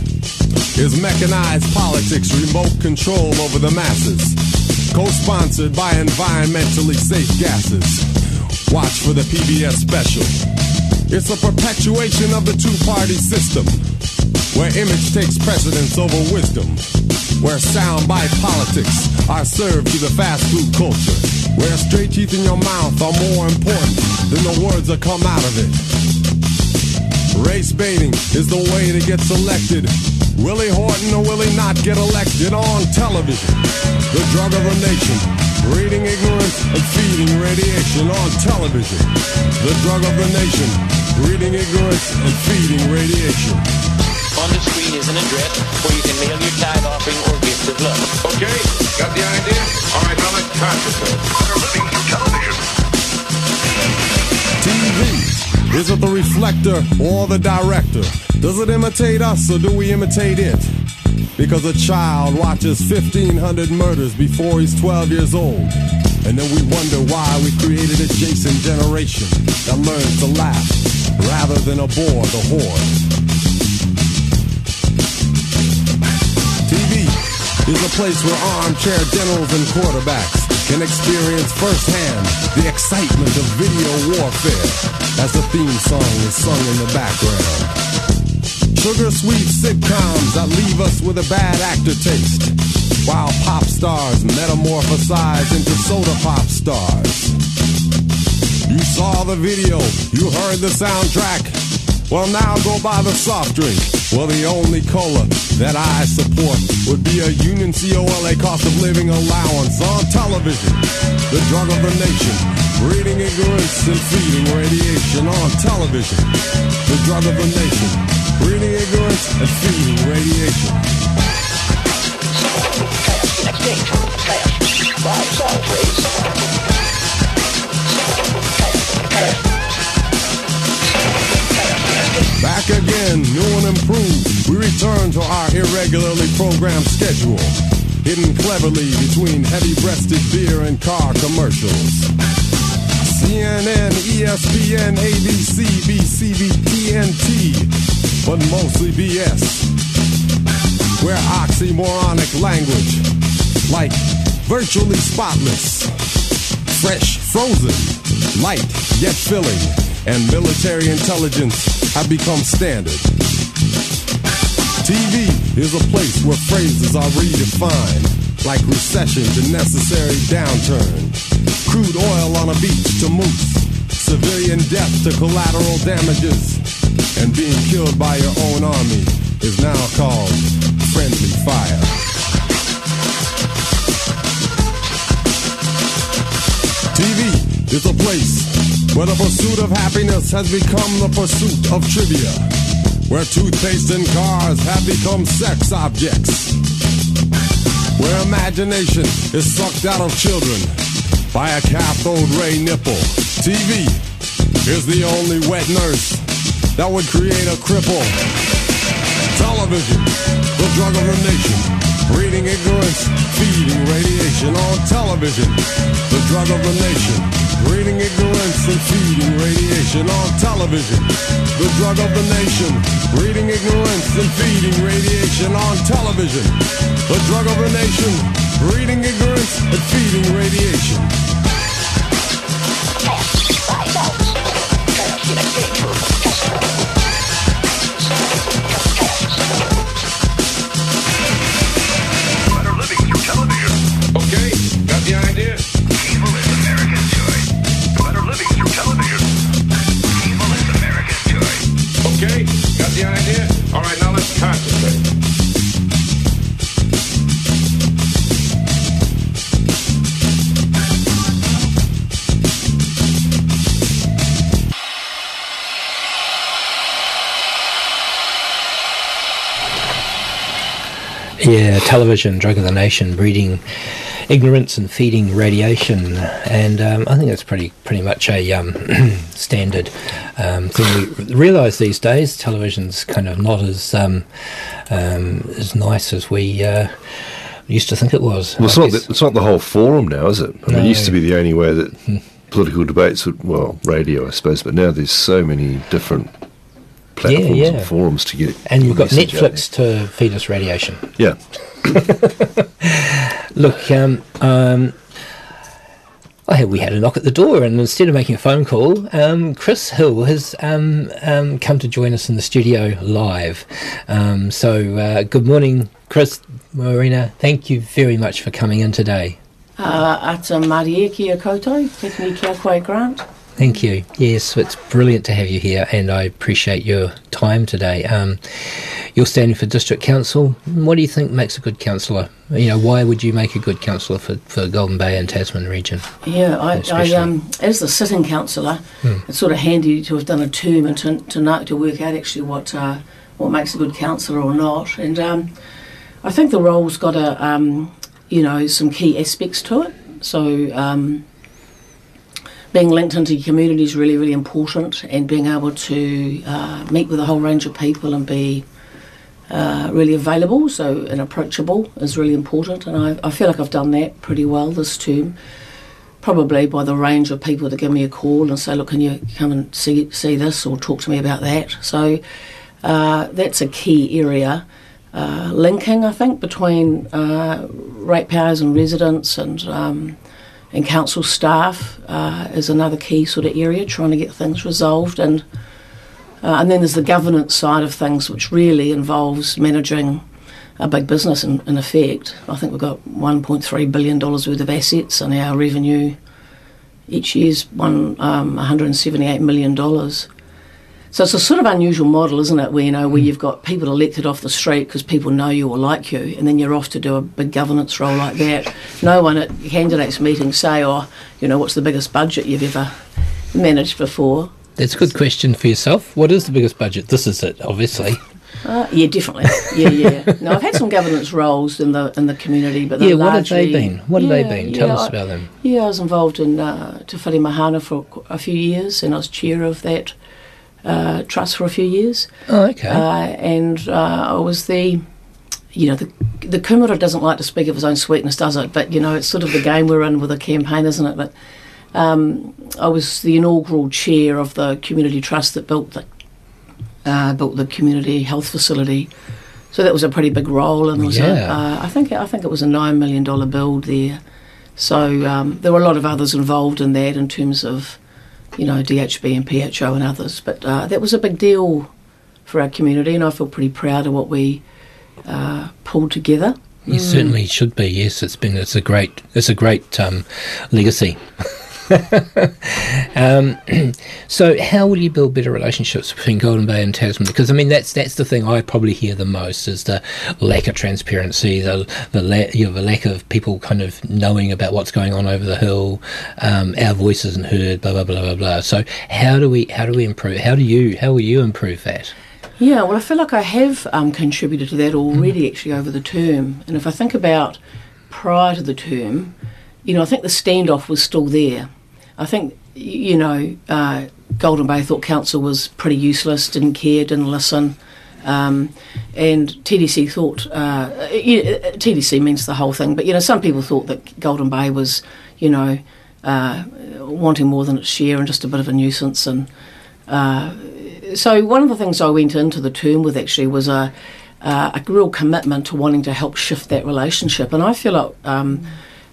is mechanized politics, remote control over the masses, co-sponsored by environmentally safe gases. Watch for the PBS special. It's a perpetuation of the two-party system, where image takes precedence over wisdom, where soundbite politics are served to the fast food culture, where straight teeth in your mouth are more important than the words that come out of it. Race baiting is the way to get selected. Willie Horton or will he not get elected on television? The drug of a nation, breeding ignorance and feeding radiation on television. The drug of the nation, breeding ignorance and feeding radiation. On the screen is an address where you can mail your tithe offering or gift of love. Okay, got the idea? All right, now let's concentrate. We're living in television. Is it the reflector or the director? Does it imitate us or do we imitate it? Because a child watches 1,500 murders before he's 12 years old. And then we wonder why we created a Jason generation that learns to laugh rather than abhor the horde. TV is a place where armchair generals and quarterbacks can experience firsthand the excitement of video warfare as the theme song is sung in the background. Sugar sweet sitcoms that leave us with a bad actor taste, while pop stars metamorphosize into soda pop stars. You saw the video, you heard the soundtrack. Well, now go buy the soft drink. Well, the only cola that I support would be a Union COLA cost of living allowance on television. The drug of the nation, breeding ignorance and feeding radiation on television. The drug of the nation, breeding ignorance and feeding radiation. Back again, new and improved. We return to our irregularly programmed schedule, hidden cleverly between heavy-breasted beer and car commercials. CNN, ESPN, ABC, BCB, TNT, but mostly BS. Where oxymoronic language, like virtually spotless, fresh, frozen, light yet filling, and military intelligence have become standard. TV is a place where phrases are redefined, like recession to necessary downturn, crude oil on a beach to mousse, civilian death to collateral damages, and being killed by your own army is now called friendly fire. TV is a place where the pursuit of happiness has become the pursuit of trivia, where toothpaste and cars have become sex objects, where imagination is sucked out of children by a cathode ray nipple. TV is the only wet nurse that would create a cripple. Television, the drug of the nation, breeding ignorance, feeding radiation on television. The drug of the nation, breeding ignorance and feeding radiation on television. The drug of the nation, breeding ignorance and feeding radiation on television. The drug of the nation, breeding ignorance and feeding radiation. Yeah, television, drug of the nation, breeding ignorance and feeding radiation, and um, I think that's pretty pretty much a um, standard um, thing. We realise these days television's kind of not as um, um, as nice as we uh, used to think it was. Well, it's not, the, it's not the whole forum now, is it? I mean, it used to be the only way that political debates would, well, radio, I suppose, but now there's so many different platforms yeah. and forums to get. and you've got Netflix to feed us radiation. Yeah. Look, um, um, I had, we had a knock at the door, and instead of making a phone call, um, Chris Hill has um, um, come to join us in the studio live. Um, so, uh, good morning, Chris, Marina. Thank you very much for coming in today. Uh, ata marie kia koutou, tētini kia Grant. Thank you. Yes, it's brilliant to have you here, and I appreciate your time today. Um, you're standing for district council. What do you think makes a good councillor? You know, why would you make a good councillor for, for Golden Bay and Tasman region? Yeah, I, I um, as the sitting councillor, Hmm. it's sort of handy to have done a term and to, to know to work out actually what uh, what makes a good councillor or not. And um, I think the role's got a um, you know some key aspects to it. So um, being linked into your community is really really important, and being able to uh, meet with a whole range of people and be uh, really available, so and approachable is really important. And I, I feel like I've done that pretty well this term probably by the range of people that give me a call and say, "Look, can you come and see see this or talk to me about that?" So uh, that's a key area. Uh, linking, I think, between uh, ratepayers and residents and um, and council staff uh, is another key sort of area. Trying to get things resolved and uh, and then there's the governance side of things, which really involves managing a big business in, in effect. I think we've got $1.3 billion worth of assets and our revenue each year's one, um, $178 million. So it's a sort of unusual model, isn't it, where, you know, where you've got people elected off the street because people know you or like you, and then you're off to do a big governance role like that. No one at candidates meetings say, oh, you know, what's the biggest budget you've ever managed before? That's a good question for yourself. What is the biggest budget? This is it, obviously. Uh, yeah, definitely. Yeah, yeah. No, I've had some governance roles in the in the community, but yeah, what have they been? What have they been? Tell yeah, us about them. Yeah, I was involved in uh, Te Whare Mahana for a few years, and I was chair of that uh, trust for a few years. Oh, okay. Uh, and uh, I was the, you know, the the kumara doesn't like to speak of his own sweetness, does it? But you know, it's sort of the game we're in with a campaign, isn't it? But um, I was the inaugural chair of the community trust that built the uh, built the community health facility. So that was a pretty big role, and was a, uh, I think I think it was a nine million dollar build there. So um, there were a lot of others involved in that in terms of, you know, DHB and PHO and others. But uh, that was a big deal for our community, and I feel pretty proud of what we uh, pulled together. You certainly should be. Yes, it's been. It's a great. It's a great um, legacy. um, so, how will you build better relationships between Golden Bay and Tasman? Because I mean, that's that's the thing I probably hear the most is the lack of transparency, the the, la- you know, the lack of people kind of knowing about what's going on over the hill. Um, our voice isn't heard. Blah blah blah blah blah. So, how do we how do we improve? How do you how will you improve that? Yeah, well, I feel like I have um, contributed to that already actually over the term. And if I think about prior to the term, you know, I think the standoff was still there. I think, you know, uh, Golden Bay thought council was pretty useless, didn't care, didn't listen. Um, and TDC thought, uh, TDC means the whole thing, but, you know, some people thought that Golden Bay was, you know, uh, wanting more than its share and just a bit of a nuisance. And uh, so one of the things I went into the term with actually was a, a real commitment to wanting to help shift that relationship. And I feel like um,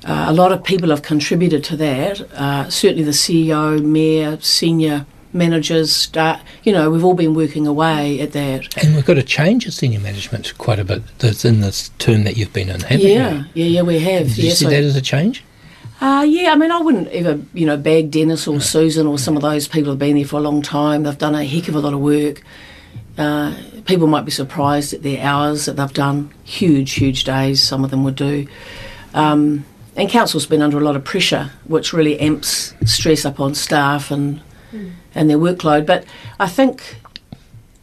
uh, a lot of people have contributed to that. Uh, certainly the CEO, mayor, senior managers, start, you know, we've all been working away at that. And we've got to change of senior management quite a bit. That's in this term that you've been in, haven't yeah, you? yeah, yeah, we have. Yeah, you see so- that as a change? Uh, yeah, I mean, I wouldn't ever, you know, bag Dennis or Susan or some of those people have been there for a long time. They've done a heck of a lot of work. Uh, people might be surprised at their hours that they've done. Huge, huge days, some of them would do. Um, and council's been under a lot of pressure, which really amps stress up on staff and and their workload. But I think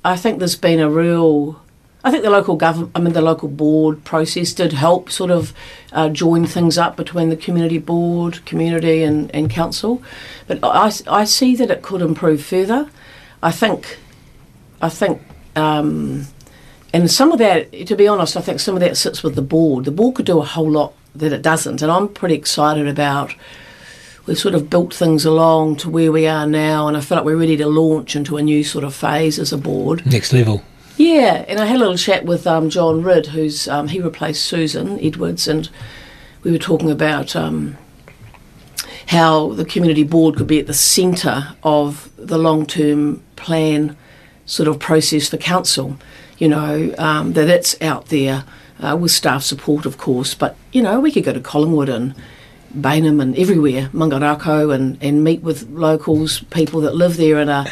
I think there's been a real I think the local government, I mean, the local board process did help sort of uh, join things up between the community board, community, and, and council. But I, I see that it could improve further. I think, I think, um, and some of that, to be honest, I think some of that sits with the board. The board could do a whole lot that it doesn't, and I'm pretty excited about. We've sort of built things along to where we are now, and I feel like we're ready to launch into a new sort of phase as a board. Next level. Yeah, and I had a little chat with um, John Ridd, who's um, he replaced Susan Edwards, and we were talking about um, how the community board could be at the centre of the long-term plan sort of process for council. You know um, that it's out there uh, with staff support, of course, but you know we could go to Collingwood and Bainham and everywhere, Mangarakau, and, and meet with locals, people that live there in a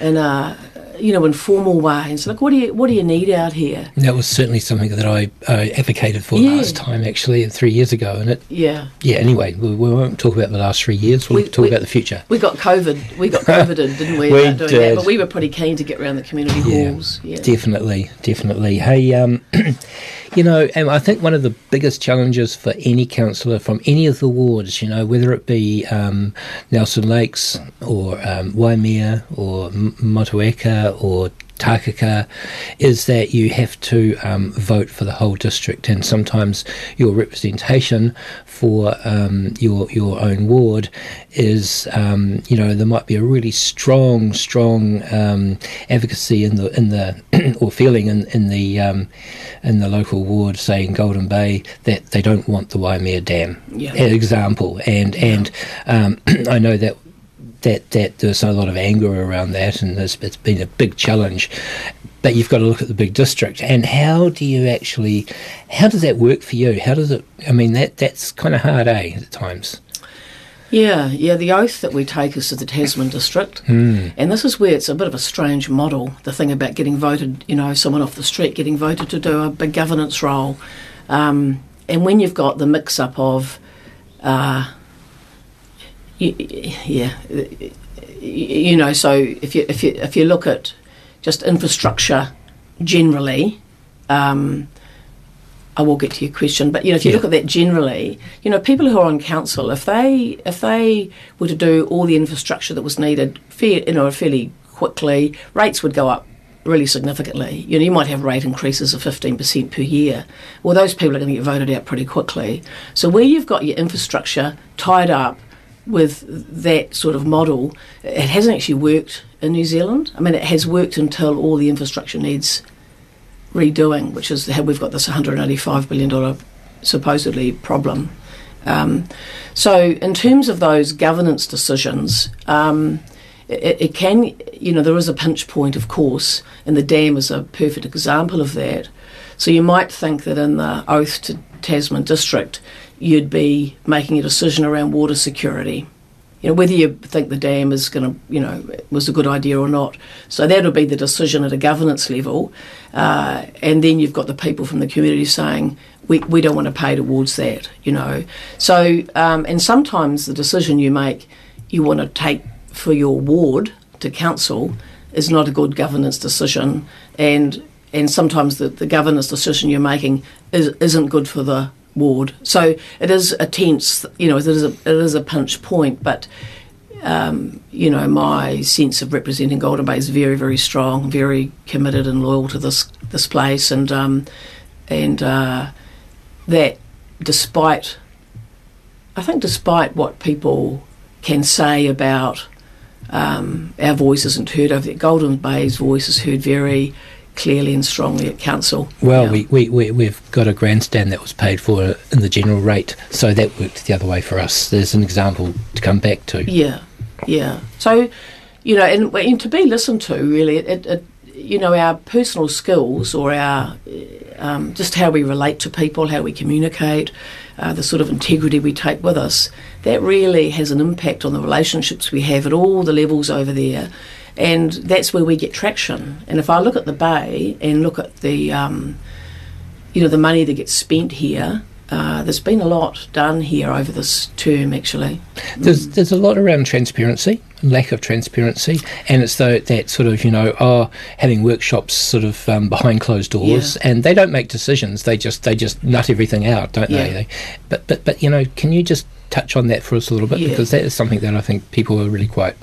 in a you know informal way. And so, like, what do you what do you need out here? That was certainly something that I uh, advocated for Yeah. last time, actually, three years ago. And it, Yeah. yeah. Anyway, we, we won't talk about the last three years. We'll We- talk we- about the future. We got COVID. We got COVIDed, didn't we? We did. That? But we were pretty keen to get around the community Yeah, halls. Yeah. Definitely, definitely. Hey, um, you know, and I think one of the biggest challenges for any councillor from any of the wards, you know, whether it be um, Nelson Lakes or um, Waimea or Motueka or Takaka, is that you have to um, vote for the whole district, and sometimes your representation for um, your your own ward is, um, you know, there might be a really strong, strong um, advocacy in the in the or feeling in in the um, in the local ward, say in Golden Bay, that they don't want the Waimea Dam, Yeah. example, and and um, I know that that that there's a lot of anger around that, and there's, it's been a big challenge. But you've got to look at the big district, and how do you actually, how does that work for you? How does it? I mean, that that's kind of hard, eh? At times. Yeah, yeah. The oath that we take is to the Tasman district, Hmm. and this is where it's a bit of a strange model. The thing about getting voted, you know, someone off the street getting voted to do a big governance role, um, and when you've got the mix-up of, uh, y- y- yeah, you know, so if you if you if you look at just infrastructure generally. Um, I will get to your question, but you know, if you look at that generally, you know, people who are on council, if they if they were to do all the infrastructure that was needed, fair, you know, fairly quickly, rates would go up really significantly. You know, you might have rate increases of fifteen percent per year. Well, those people are going to get voted out pretty quickly. So where you've got your infrastructure tied up with that sort of model, it hasn't actually worked in New Zealand. I mean, it has worked until all the infrastructure needs redoing, which is how we've got this $185 billion supposedly problem. Um, so, in terms of those governance decisions, um, it, it can, you know, there is a pinch point, of course, and the dam is a perfect example of that. So, you might think that in the oath to Tasman District, you'd be making a decision around water security. You know, whether you think the dam is going to, you know, was a good idea or not. So that would be the decision at a governance level. Uh, and then you've got the people from the community saying, we, we don't want to pay towards that, you know. So, um, and sometimes the decision you make, you want to take for your ward to council is not a good governance decision. And and sometimes the, the governance decision you're making is, isn't good for the ward. So it is a tense, you know, it is a, it is a pinch point, but um, you know, my sense of representing Golden Bay is very, very strong, very committed and loyal to this this place, and um, and uh, that despite, I think, despite what people can say about um, our voice isn't heard, I think Golden Bay's voice is heard very clearly and strongly at council. Well, we, we, we, we've got a grandstand that was paid for in the general rate, so that worked the other way for us. There's an example to come back to. Yeah, yeah. So, you know, and, and to be listened to, really, it, it, you know, our personal skills or our um, just how we relate to people, how we communicate, uh, the sort of integrity we take with us, that really has an impact on the relationships we have at all the levels over there. And that's where we get traction. And if I look at the Bay and look at the, um, you know, the money that gets spent here, uh, there's been a lot done here over this term, actually. There's there's a lot around transparency, lack of transparency, and it's though that sort of you know oh having workshops sort of um, behind closed doors, and they don't make decisions. They just they just nut everything out, don't Yeah. they? they? But but but you know, can you just touch on that for us a little bit Yeah. because that is something that I think people are really quite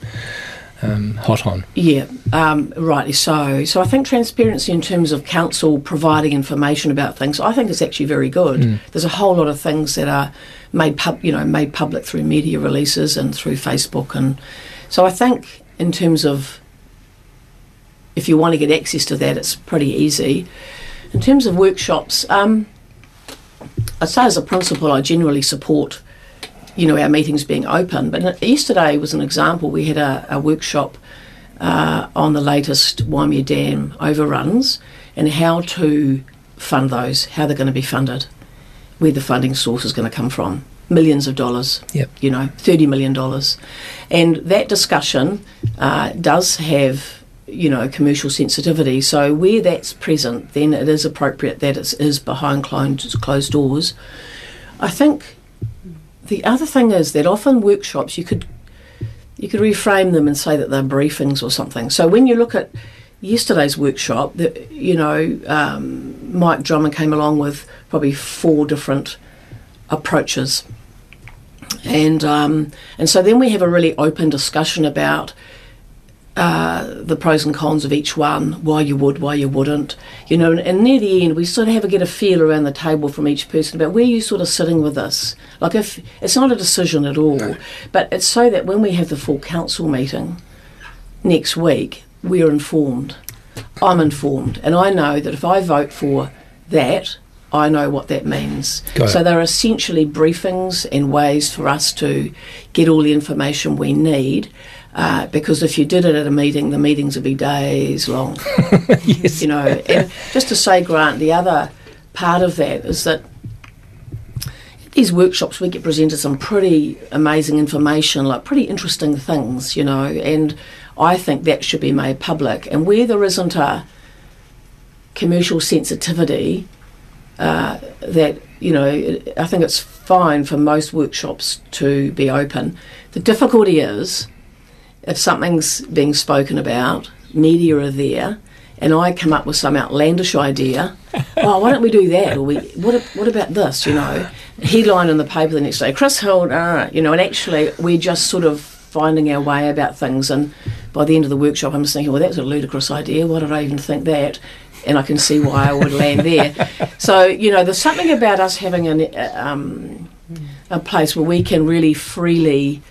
um, hot on. Yeah, um, rightly so. So I think transparency in terms of council providing information about things, I think is actually very good. Mm. There's a whole lot of things that are made pub, you know, made public through media releases and through Facebook, and so I think in terms of if you want to get access to that, it's pretty easy. In terms of workshops, um, I'd say as a principle, I generally support you know, our meetings being open. But yesterday was an example. We had a, a workshop uh, on the latest Waimea Dam overruns and how to fund those, how they're going to be funded, where the funding source is going to come from. Millions of dollars, Yep. you know, $30 million. And that discussion uh, does have, you know, commercial sensitivity. So where that's present, then it is appropriate that it is behind closed, closed doors. I think the other thing is that often workshops you could you could reframe them and say that they're briefings or something. So when you look at yesterday's workshop, the, you know, um, Mike Drummond came along with probably four different approaches, and um, and so then we have a really open discussion about uh, the pros and cons of each one, why you would, why you wouldn't, you know, and, and near the end we sort of have a get a feel around the table from each person about where you sort of sitting with this. Like if it's not a decision at all, but it's so that when we have the full council meeting next week, we're informed. I'm informed, and I know that if I vote for that, I know what that means. Got so there are essentially briefings and ways for us to get all the information we need. Uh, because if you did it at a meeting, the meetings would be days long. You know, and just to say, Grant, the other part of that is that these workshops we get presented some pretty amazing information, like pretty interesting things, you know, and I think that should be made public. And where there isn't a commercial sensitivity, uh, that you know, I think it's fine for most workshops to be open. The difficulty is if something's being spoken about, media are there, and I come up with some outlandish idea, oh, why don't we do that? Or we, what, what about this? You know, headline in the paper the next day, Chris Hill, uh, you know, and actually we're just sort of finding our way about things. And by the end of the workshop, I'm just thinking, well, that's a ludicrous idea. Why did I even think that? And I can see why I would land there. So, you know, there's something about us having an, uh, um, a place where we can really freely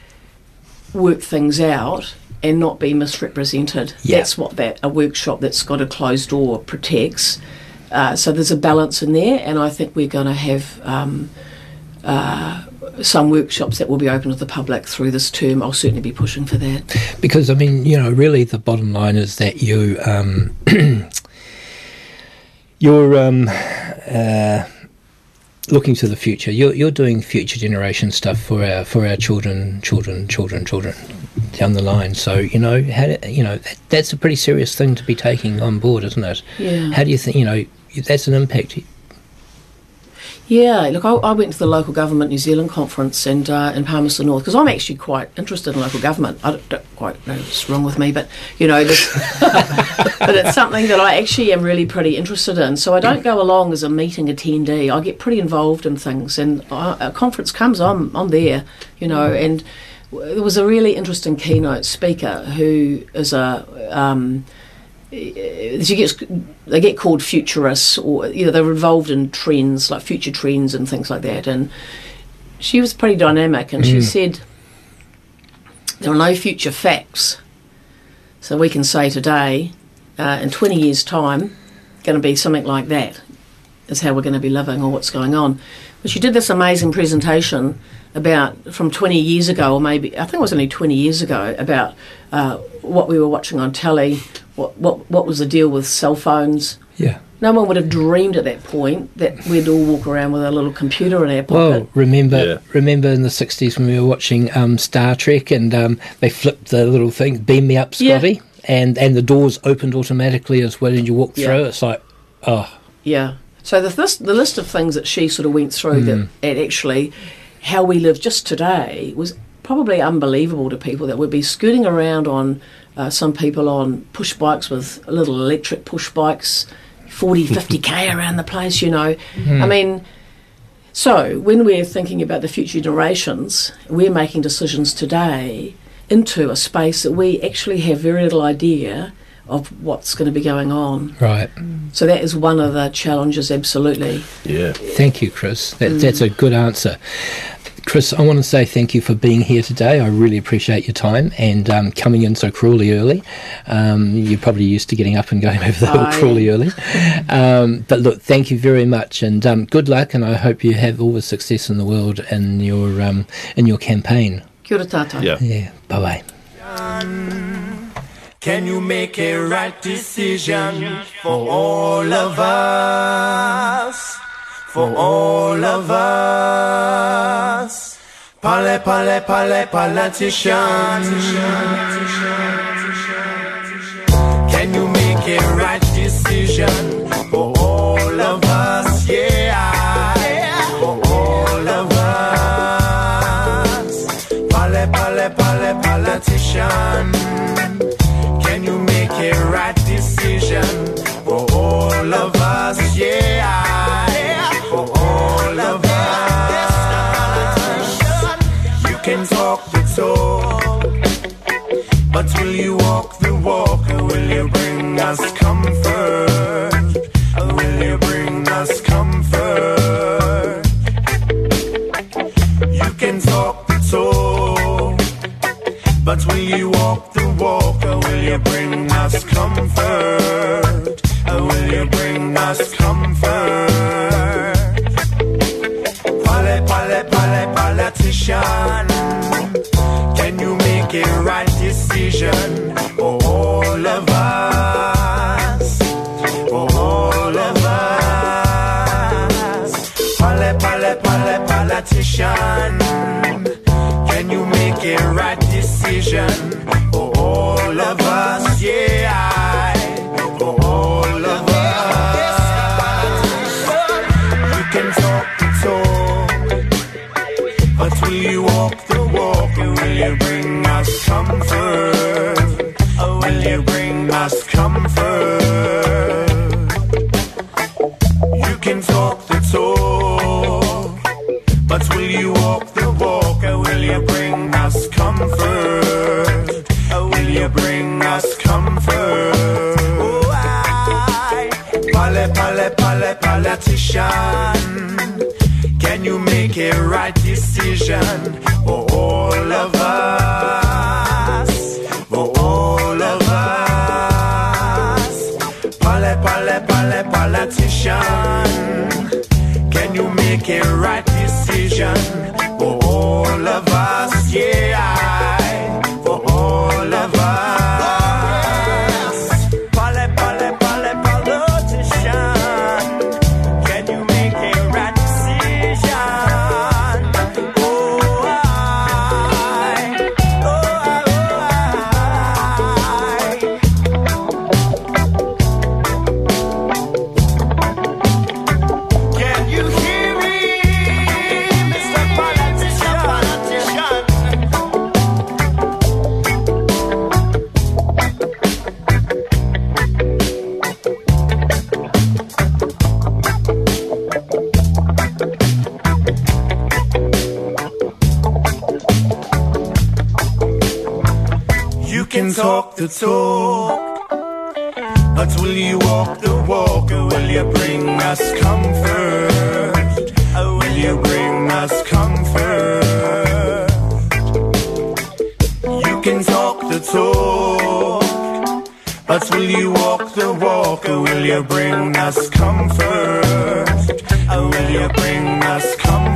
work things out and not be misrepresented. Yeah. That's what that a workshop that's got a closed door protects. Uh, so there's a balance in there, and I think we're going to have um, uh, some workshops that will be open to the public through this term. I'll certainly be pushing for that. Because I mean, you know, really the bottom line is that you um, you're um, uh, looking to the future. You're you're doing future generation stuff for our for our children, children, children, children down the line. So you know, how do- you know that, that's a pretty serious thing to be taking on board, isn't it? Yeah. How do you think? You know, that's an impact. Yeah, look, I, I went to the local government New Zealand conference and uh, in Palmerston North because I'm actually quite interested in local government. I don't, don't quite know what's wrong with me, but you know, this, but it's something that I actually am really pretty interested in. So I don't go along as a meeting attendee. I get pretty involved in things, and uh, a conference comes, I'm I'm there, you know. And w- there was a really interesting keynote speaker who is a um, she gets they get called futurists or you know they're involved in trends like future trends and things like that and she was pretty dynamic and she Mm. said there are no future facts so we can say today uh, in 20 years time going to be something like that is how we're going to be living or what's going on but she did this amazing presentation about from 20 years ago or maybe I think it was only 20 years ago about uh, what we were watching on telly what, what what was the deal with cell phones Yeah. no one would have dreamed at that point that we'd all walk around with a little computer in our pocket Well, remember, remember in the '60s when we were watching um, Star Trek and um, they flipped the little thing, "Beam me up, Yeah. Scotty," and and the doors opened automatically as well, and you walk Yeah. through. It's like, oh, Yeah, So the, this, the list of things that she sort of went through Mm. that and actually how we live just today was probably unbelievable to people that would be scooting around on uh, some people on push bikes with little electric push bikes 40 50k around the place you know Mm. i mean so when we're thinking about the future generations we're making decisions today into a space that we actually have very little idea of what's going to be going on Right. so that is one of the challenges absolutely Yeah. Thank you, Chris. That, Mm. That's a good answer. Chris, I want to say thank you for being here today. I really appreciate your time and um, coming in so cruelly early. Um, you're probably used to getting up and going over the hill cruelly early. Um, but look, thank you very much and um, good luck. And I hope you have all the success in the world in your um, in your campaign. Kia ora tātou. Yeah. Bye bye. Can you make a right decision for all of us? For all of us. Pale, pale, pale, politician. Can you make a right decision for all of us? Yeah. For all of us. Pale, pale, pale, politician. All of us? Yeah, for all of us. You can talk the talk, but will you walk the walk will you bring us comfort? Will you bring us comfort? You can talk the talk. But will you walk the walk will you bring us comfort? Will you bring us comfort? Pale, pale, pale, politician. Can you make a right decision for all of us? For all of us. Pale, pale, pale, politician. Can you make a right decision for all of us? Yeah, but will you walk the walk? Or will you bring us comfort? Or will you bring us comfort? You can talk the talk. But will you walk the walk or will you bring us comfort? Or will you bring us comfort? Oh, I, pale, pale, pale, politician. Talk the talk, but will you walk the walk will you bring us comfort? Or will you bring us comfort? You can talk the talk, but will you walk the walk will you bring us comfort? Or will you bring us comfort?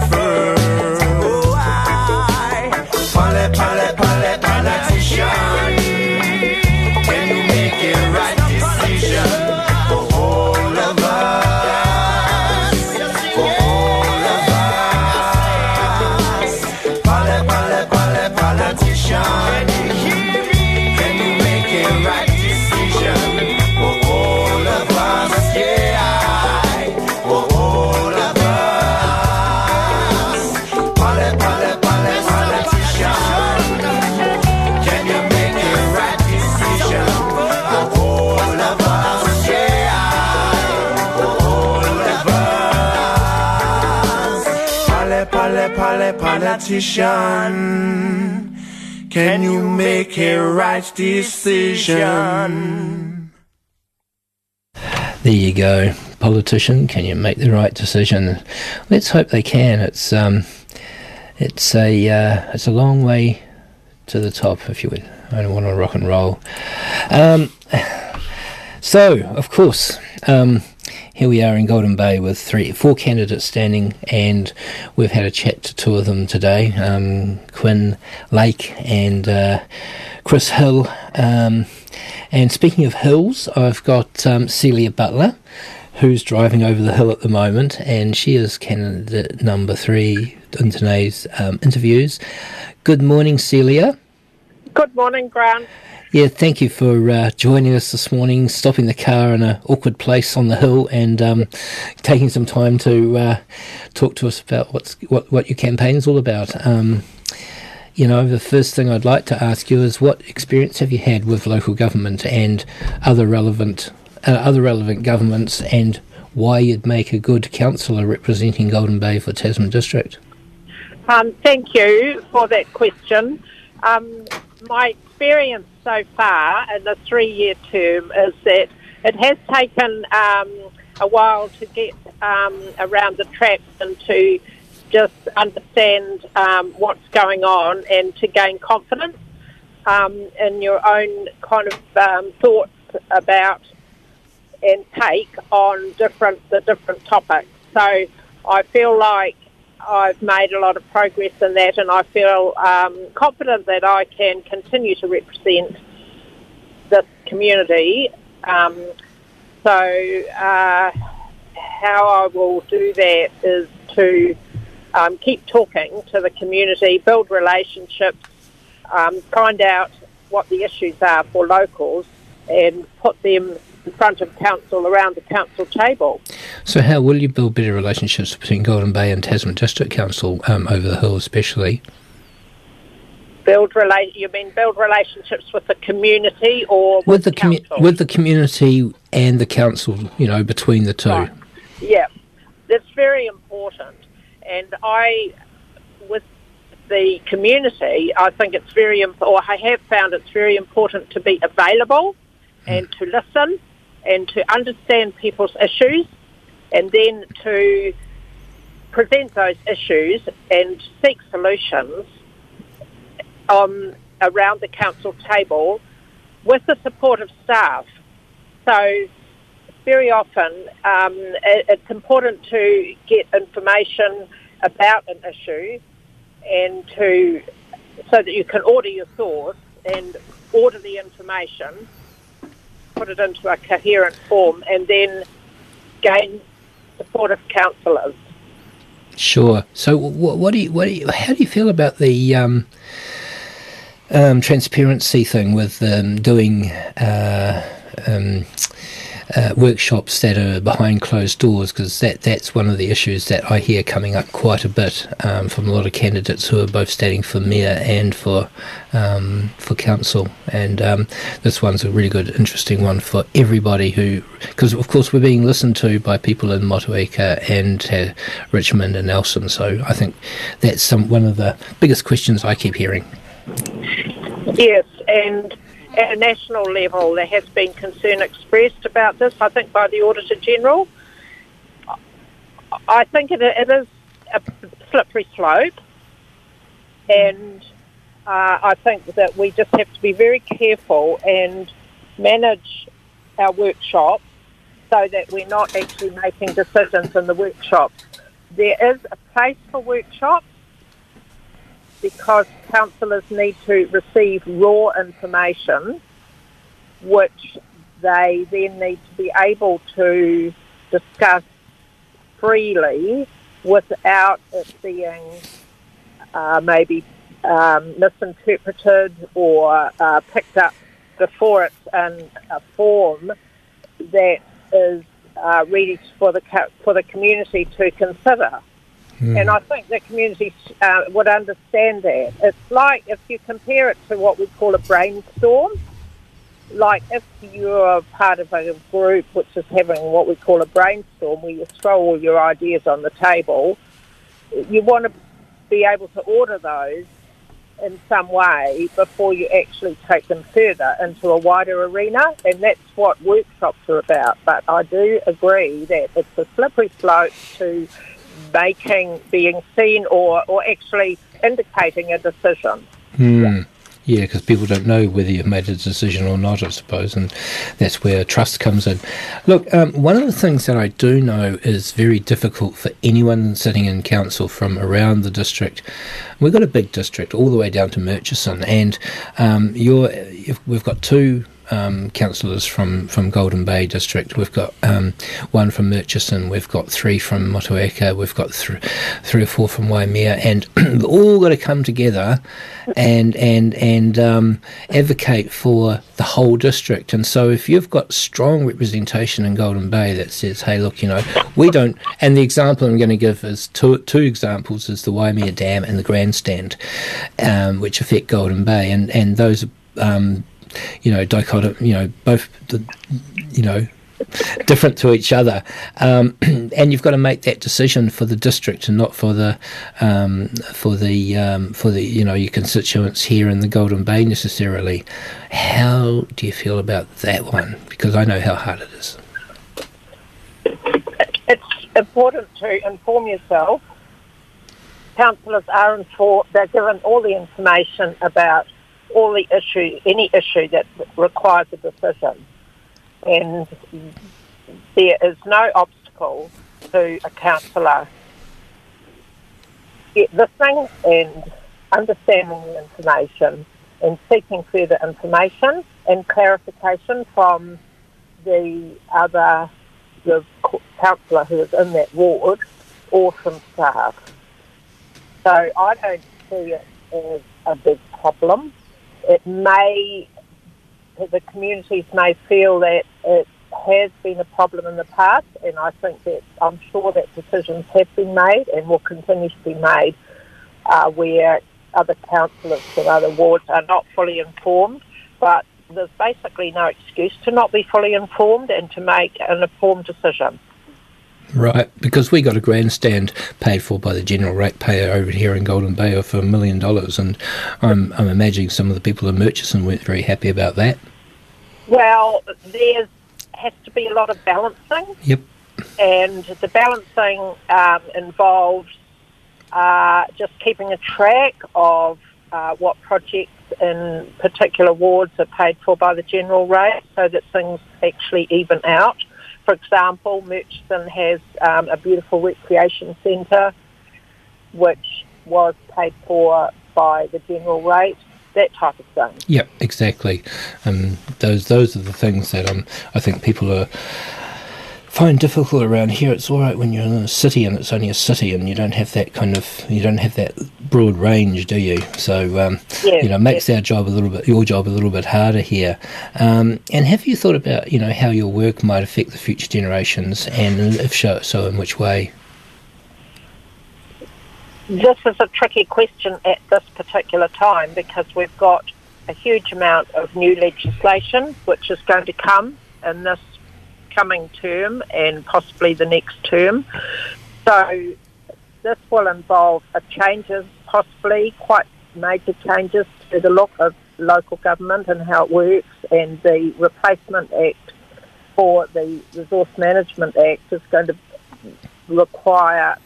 Politician. Can you make a right decision? There you go, politician. Can you make the right decision? Let's hope they can. It's um, it's a uh, it's a long way to the top, if you would. I don't want to rock and roll. Um, so, of course, um, here we are in Golden Bay with three, four candidates standing, and we've had a chat to two of them today, um, Quinn Lake and uh, Chris Hill. Um, and speaking of hills, I've got um, Celia Butler, who's driving over the hill at the moment, and she is candidate number three in today's um, interviews. Good morning, Celia. Good morning, Grant. Yeah, thank you for uh, joining us this morning, stopping the car in an awkward place on the hill, and um, taking some time to uh, talk to us about what's what, what your campaign is all about. Um, you know, the first thing I'd like to ask you is what experience have you had with local government and other relevant uh, other relevant governments, and why you'd make a good councillor representing Golden Bay for Tasman District? Um, thank you for that question. Um, my experience so far in the three-year term is that it has taken um, a while to get um, around the traps and to just understand um, what's going on and to gain confidence um, in your own kind of um, thoughts about and take on different the different topics. So I feel like I've made a lot of progress in that, and I feel um, confident that I can continue to represent this community. Um, so uh, how I will do that is to um, keep talking to the community, build relationships, um, find out what the issues are for locals, and put them in front of council around the council table. So, how will you build better relationships between Golden Bay and Tasman District Council um, over the hill, especially? Build rela- You mean build relationships with the community or With the council? commu- with the community and the council, you know, between the two. Right. Yeah, that's very important. And I, with the community, I think it's very important, or I have found it's very important to be available and to listen and to understand people's issues and then to present those issues and seek solutions um, around the council table with the support of staff. So very often um, it, it's important to get information about an issue and to so that you can order your source and order the information, put it into a coherent form, and then gain support of councillors. Sure. So, what, what do you, what do you, how do you feel about the um, um, transparency thing with um, doing uh, um, uh, workshops that are behind closed doors? Because that that's one of the issues that I hear coming up quite a bit um, from a lot of candidates who are both standing for mayor and for um, for council. And um, this one's a really good, interesting one for everybody who, because of course we're being listened to by people in Motueka and uh, Richmond and Nelson. So I think that's some one of the biggest questions I keep hearing. Yes, and at a national level, there has been concern expressed about this, I think, by the Auditor General. I think it, it is a slippery slope, and uh, I think that we just have to be very careful and manage our workshops so that we're not actually making decisions in the workshops. There is a place for workshops because councillors need to receive raw information, which they then need to be able to discuss freely without it being uh, maybe um, misinterpreted or uh, picked up before it's in a form that is uh, ready for the for the community to consider. And I think the community uh, would understand that. It's like if you compare it to what we call a brainstorm, like if you're part of a group which is having what we call a brainstorm, where you throw all your ideas on the table, you want to be able to order those in some way before you actually take them further into a wider arena, and that's what workshops are about. But I do agree that it's a slippery slope to making, being seen, or, or actually indicating a decision. Hmm. Yeah, because people don't know whether you've made a decision or not, I suppose, and that's where trust comes in. Look, um, one of the things that I do know is very difficult for anyone sitting in council from around the district. We've got a big district all the way down to Murchison, and um, you're, we've got two um, councillors from, from Golden Bay District. We've got um, one from Murchison. We've got three from Motueka. We've got th- three or four from Waimea, and all got to come together and and and um, advocate for the whole district. And so, if you've got strong representation in Golden Bay that says, "Hey, look, you know, we don't," and the example I'm going to give is two two examples: is the Waimea Dam and the grandstand, um, which affect Golden Bay, and and those. Um, you know, dichotom, you know, both, the, you know, different to each other, um, and you've got to make that decision for the district and not for the um, for the um, for the you know your constituents here in the Golden Bay necessarily. How do you feel about that one? Because I know how hard it is. It's important to inform yourself. Councillors are informed, they're given all the information about all the issue, any issue that requires a decision. And there is no obstacle to a councillor get listening and understanding the information and seeking further information and clarification from the other the co- councillor who is in that ward or from staff. So I don't see it as a big problem. It may, the communities may feel that it has been a problem in the past, and I think that I'm sure that decisions have been made and will continue to be made uh, where other councillors from other wards are not fully informed. But there's basically no excuse to not be fully informed and to make an informed decision. Right, because we got a grandstand paid for by the general ratepayer over here in Golden Bay for a million dollars, and I'm, I'm imagining some of the people in Murchison weren't very happy about that. Well, there has to be a lot of balancing. Yep. And the balancing um, involves uh, just keeping a track of uh, what projects in particular wards are paid for by the general rate so that things actually even out. For example, Murchison has um, a beautiful recreation centre which was paid for by the general rate, that type of thing. Yep, exactly. Um, those those are the things that um, I think people are find difficult around here. It's all right when you're in a city and it's only a city and you don't have that kind of you don't have that broad range, do you? So um, Yes, you know makes our job a little bit your job a little bit harder here. Um, and have you thought about you know how your work might affect the future generations and if so, so in which way? This is a tricky question at this particular time because we've got a huge amount of new legislation which is going to come in this coming term and possibly the next term. So this will involve a changes, possibly quite major changes to the look of local government and how it works and the replacement act for the Resource Management Act is going to require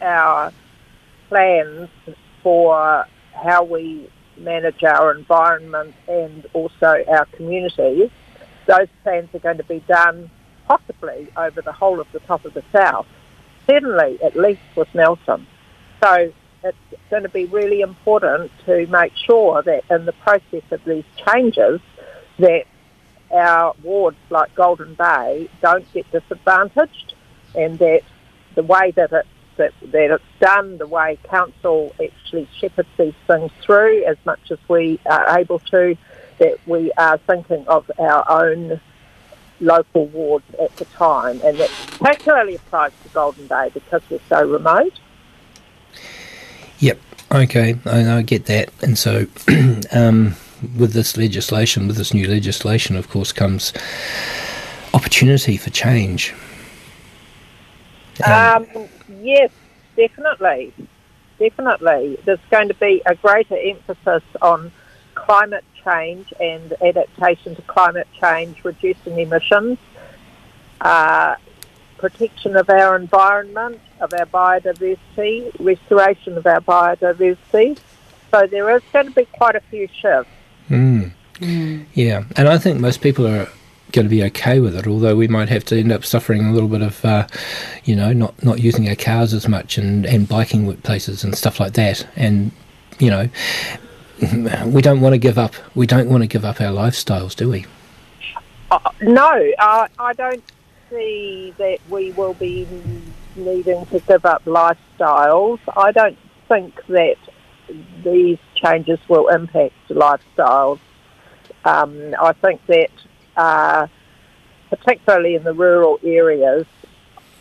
our plans for how we manage our environment and also our communities. Those plans are going to be done possibly over the whole of the top of the south, certainly at least with Nelson. So it's going to be really important to make sure that in the process of these changes that our wards like Golden Bay don't get disadvantaged and that the way that it that, that it's done, the way council actually shepherds these things through as much as we are able to, that we are thinking of our own local wards at the time, and that particularly applies to Golden Bay because we're so remote. Yep. Okay, I, I get that, and so um, with this legislation, with this new legislation, of course, comes opportunity for change. Um, yes, definitely, definitely. There's going to be a greater emphasis on climate change and adaptation to climate change, reducing emissions, uh, protection of our environment, of our biodiversity, restoration of our biodiversity. So there is going to be quite a few shifts. Mm. Yeah, and I think most people are going to be okay with it. Although we might have to end up suffering a little bit of, uh, you know, not not using our cars as much and and biking places and stuff like that. And you know, we don't want to give up. We don't want to give up our lifestyles, do we? Uh, no, uh, I don't see that we will be needing to give up lifestyles. I don't think that these changes will impact lifestyles. Um, I think that, uh, particularly in the rural areas,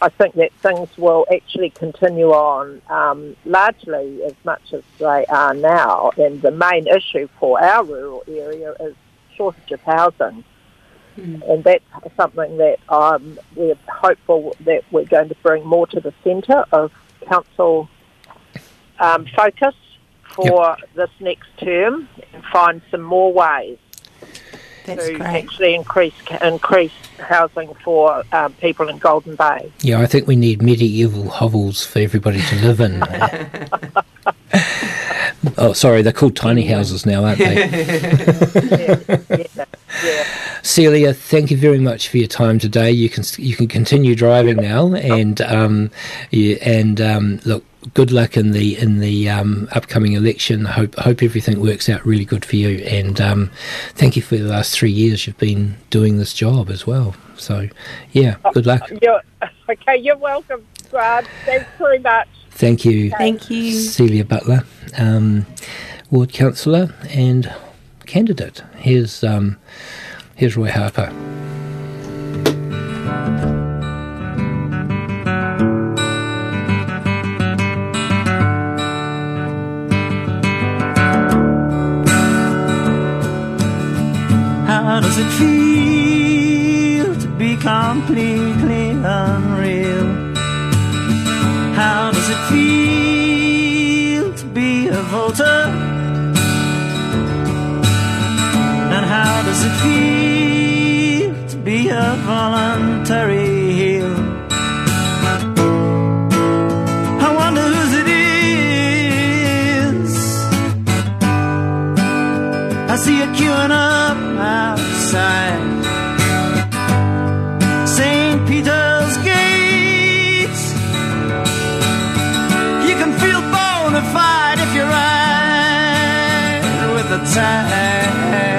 I think that things will actually continue on um, largely as much as they are now. And the main issue for our rural area is shortage of housing. And that's something that um, we're hopeful that we're going to bring more to the centre of council um, focus for this next term and find some more ways That's to great. actually increase increase housing for um, people in Golden Bay. Yeah, I think we need medieval hovels for everybody to live in. oh, sorry, they're called tiny houses now, aren't they? Celia, thank you very much for your time today. You can you can continue driving now, and um, yeah, and um, look, good luck in the in the um, upcoming election. Hope hope everything works out really good for you, and um, thank you for the last three years you've been doing this job as well. So, yeah, good luck. You're, okay, you're welcome, Grant. Thanks very much. Thank you. Thank you. Celia Butler, um, ward councillor and candidate. Here's um, here's Roy Harper. How does it feel to be completely unreal? How does it feel to be a voter? And how does it feel to be a voluntary heel? I wonder whose it is. I see you queuing up outside tide.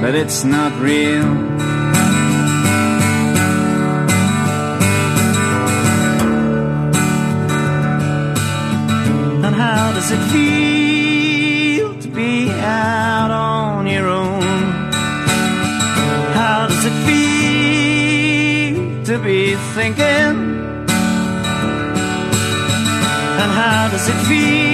But it's not real. And how does it feel to be out on your own? How does it feel to be thinking? And how does it feel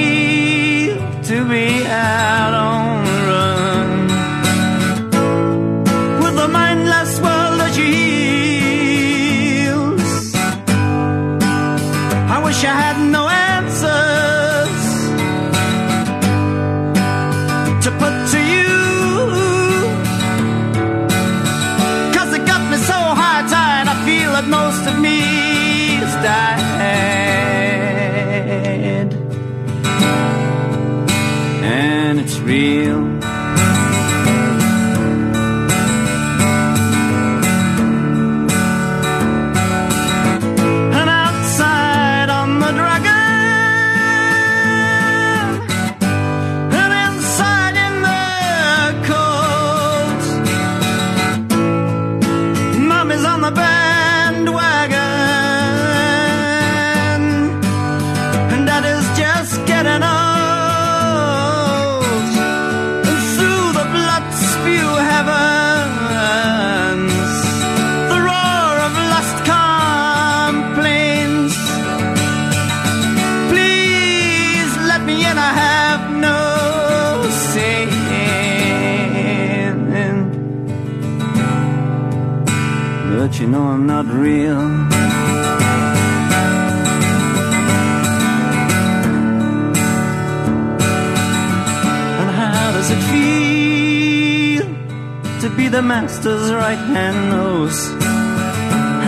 master's right hand nose?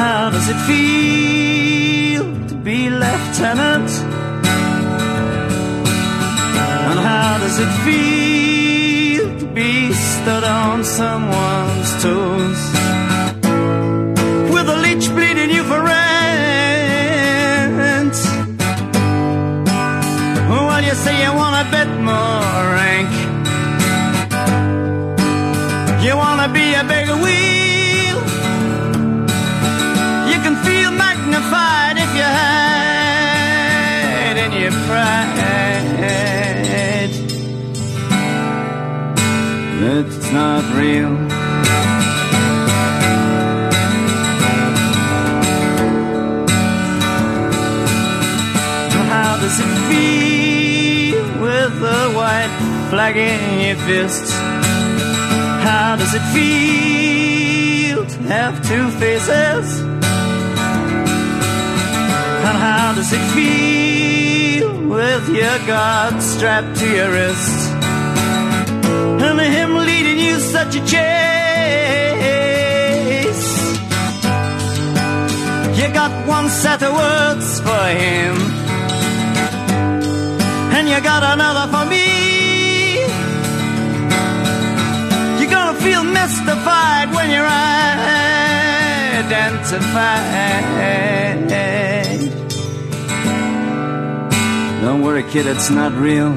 How does it feel to be lieutenant? And how does it feel to be stood on someone's not real. How does it feel with the white flag in your fist? How does it feel to have two faces? And how does it feel with your guard strapped to your wrist? Such a chase. You got one set of words for him, and you got another for me. You're gonna feel mystified when you're identified. Don't worry, kid, it's not real.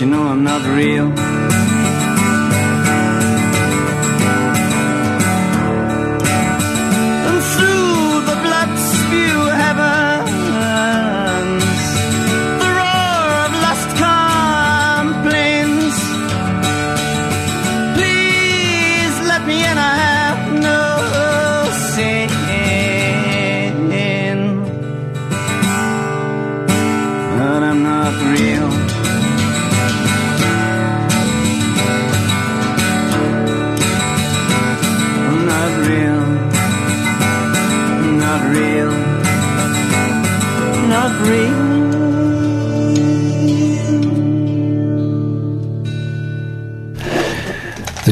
You know I'm not real.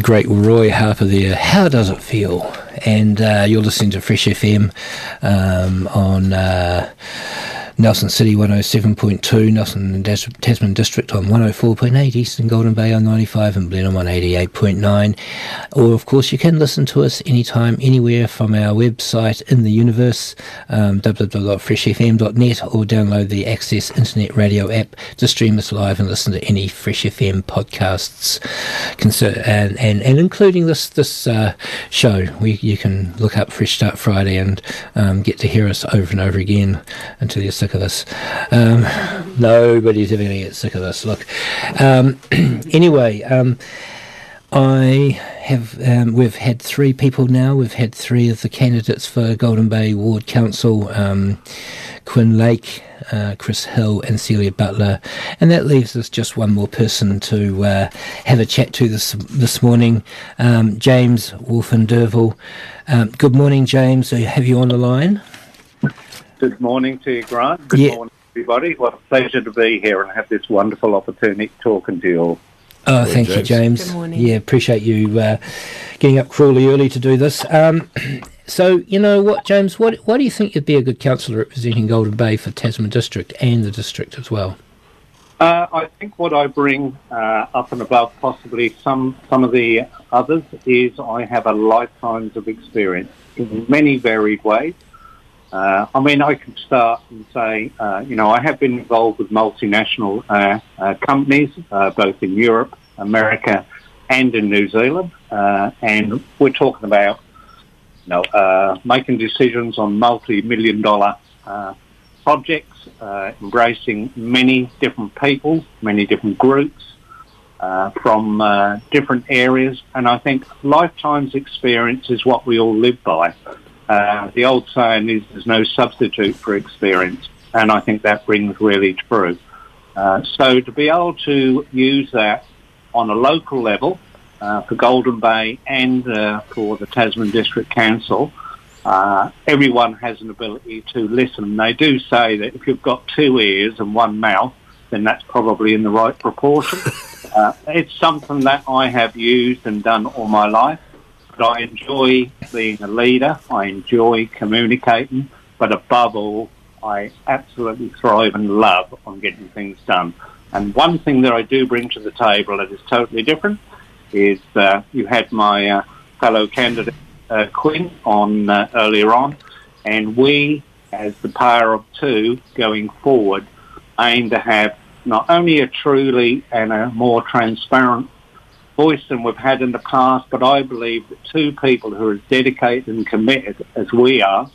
Great Roy Harper there. How does it feel? And uh, you're listening to Fresh FM um, on uh, Nelson City 107.2, Nelson and Tas- Tasman District on 104.8, Eastern Golden Bay on 95, and Blenheim on 88.9. Or, of course, you can listen to us anytime, anywhere from our website in the universe, um, www.freshfm.net, or download the Access Internet Radio app to stream us live and listen to any Fresh FM podcasts, and, and, and including this this uh, show. We, you can look up Fresh Start Friday and um, get to hear us over and over again until you're sick of this. Um, nobody's ever going to get sick of this. Look, um, anyway. Um, I have. Um, we've had three people now. We've had three of the candidates for Golden Bay Ward Council: um, Quinn Lake, uh, Chris Hill, and Celia Butler. And that leaves us just one more person to uh, have a chat to this this morning, um, James Wolfen Derville. Um, good morning, James. Have you on the line? Good morning to you, Grant. Good Yeah. morning, everybody. What a pleasure to be here and have this wonderful opportunity talking to you all. Oh, thank you, James. Good morning. Yeah, appreciate you uh, getting up cruelly early to do this. Um, so, you know what, James? What why do you think you'd be a good councillor representing Golden Bay for Tasman District and the district as well? Uh, I think what I bring uh, up and above possibly some some of the others is I have a lifetimes of experience in many varied ways. Uh, I mean, I can start and say, uh, you know, I have been involved with multinational uh, uh, companies, uh, both in Europe, America, and in New Zealand, uh, and we're talking about, you know, uh, making decisions on multi-million dollar uh, projects, uh, embracing many different people, many different groups uh, from different areas, and I think lifetime's experience is what we all live by. Uh, the old saying is there's no substitute for experience, and I think that rings really true. Uh, so to be able to use that on a local level uh, for Golden Bay and uh, for the Tasman District Council, uh, everyone has an ability to listen. They do say that if you've got two ears and one mouth, then that's probably in the right proportion. uh, it's something that I have used and done all my life. But I enjoy being a leader. I enjoy communicating. But above all, I absolutely thrive and love on getting things done. And one thing that I do bring to the table that is totally different is uh, you had my uh, fellow candidate uh, Quinn on uh, earlier on, and we, as the power of two going forward, aim to have not only a truly and a more transparent voice than we've had in the past, but I believe that two people who are as dedicated and committed as we are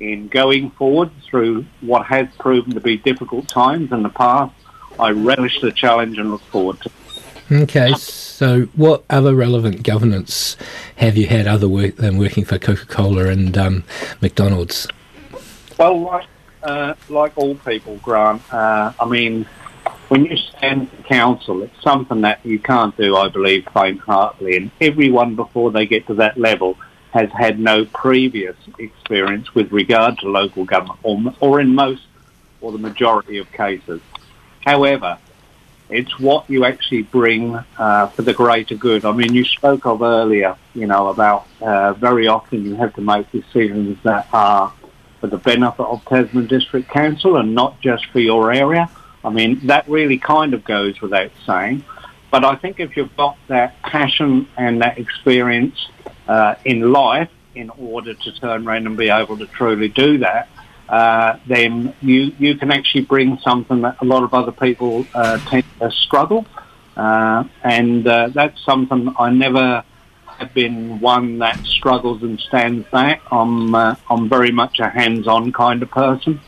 in going forward through what has proven to be difficult times in the past, I relish the challenge and look forward to it. Okay, so what other relevant governance have you had other work than working for Coca Cola and um, McDonald's? Well, like, uh, like all people, Grant, uh, I mean, when you stand for council, it's something that you can't do, I believe, faint-heartedly. And everyone before they get to that level has had no previous experience with regard to local government, or, or in most or the majority of cases. However, it's what you actually bring uh, for the greater good. I mean, you spoke of earlier, you know, about uh, very often you have to make decisions that are for the benefit of Tasman District Council and not just for your area. I mean, that really kind of goes without saying. But I think if you've got that passion and that experience uh, in life in order to turn around and be able to truly do that, uh, then you you can actually bring something that a lot of other people uh, tend to struggle, uh, and uh, that's something I never have been one that struggles and stands back. I'm uh, I'm very much a hands-on kind of person,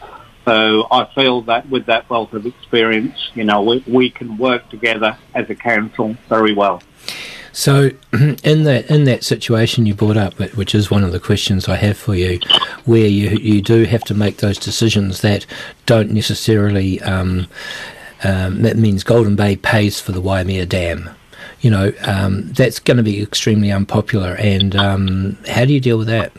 so I feel that with that wealth of experience, you know, we, we can work together as a council very well. So, in that in that situation you brought up, which is one of the questions I have for you, where you you do have to make those decisions that don't necessarily. Um, um, that means Golden Bay pays for the Waimea Dam. You know, um, that's going to be extremely unpopular. And um, how do you deal with that?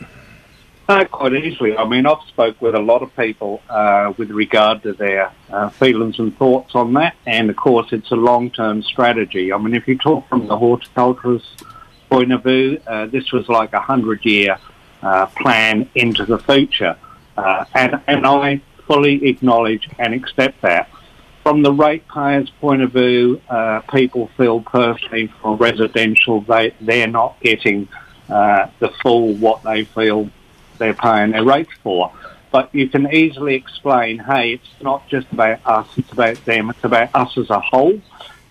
Uh, quite easily. I mean, I've spoke with a lot of people uh, with regard to their uh, feelings and thoughts on that, and of course, it's a long-term strategy. I mean, if you talk from the horticulturist point of view, uh, this was like a hundred-year uh, plan into the future, uh, and and I fully acknowledge and accept that. From the ratepayers' point of view, people feel personally for residential they they're not getting the full what they feel they're paying their rates for. But you can easily explain, hey, it's not just about us, it's about them, it's about us as a whole.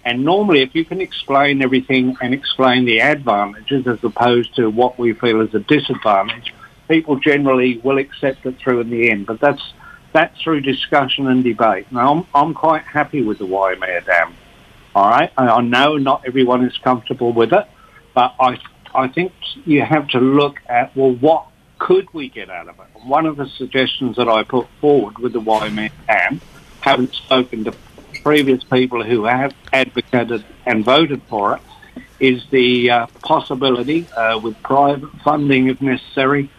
And normally, if you can explain everything and explain the advantages as opposed to what we feel is a disadvantage, people generally will accept it through in the end. But that's that's through discussion and debate. Now, I'm, I'm quite happy with the Waimea Dam. All right, I, I know not everyone is comfortable with it, but I I think you have to look at well, what could we get out of it? One of the suggestions that I put forward with the Waimea Dam, having spoken to previous people who have advocated and voted for it, is the uh, possibility uh, with private funding if necessary,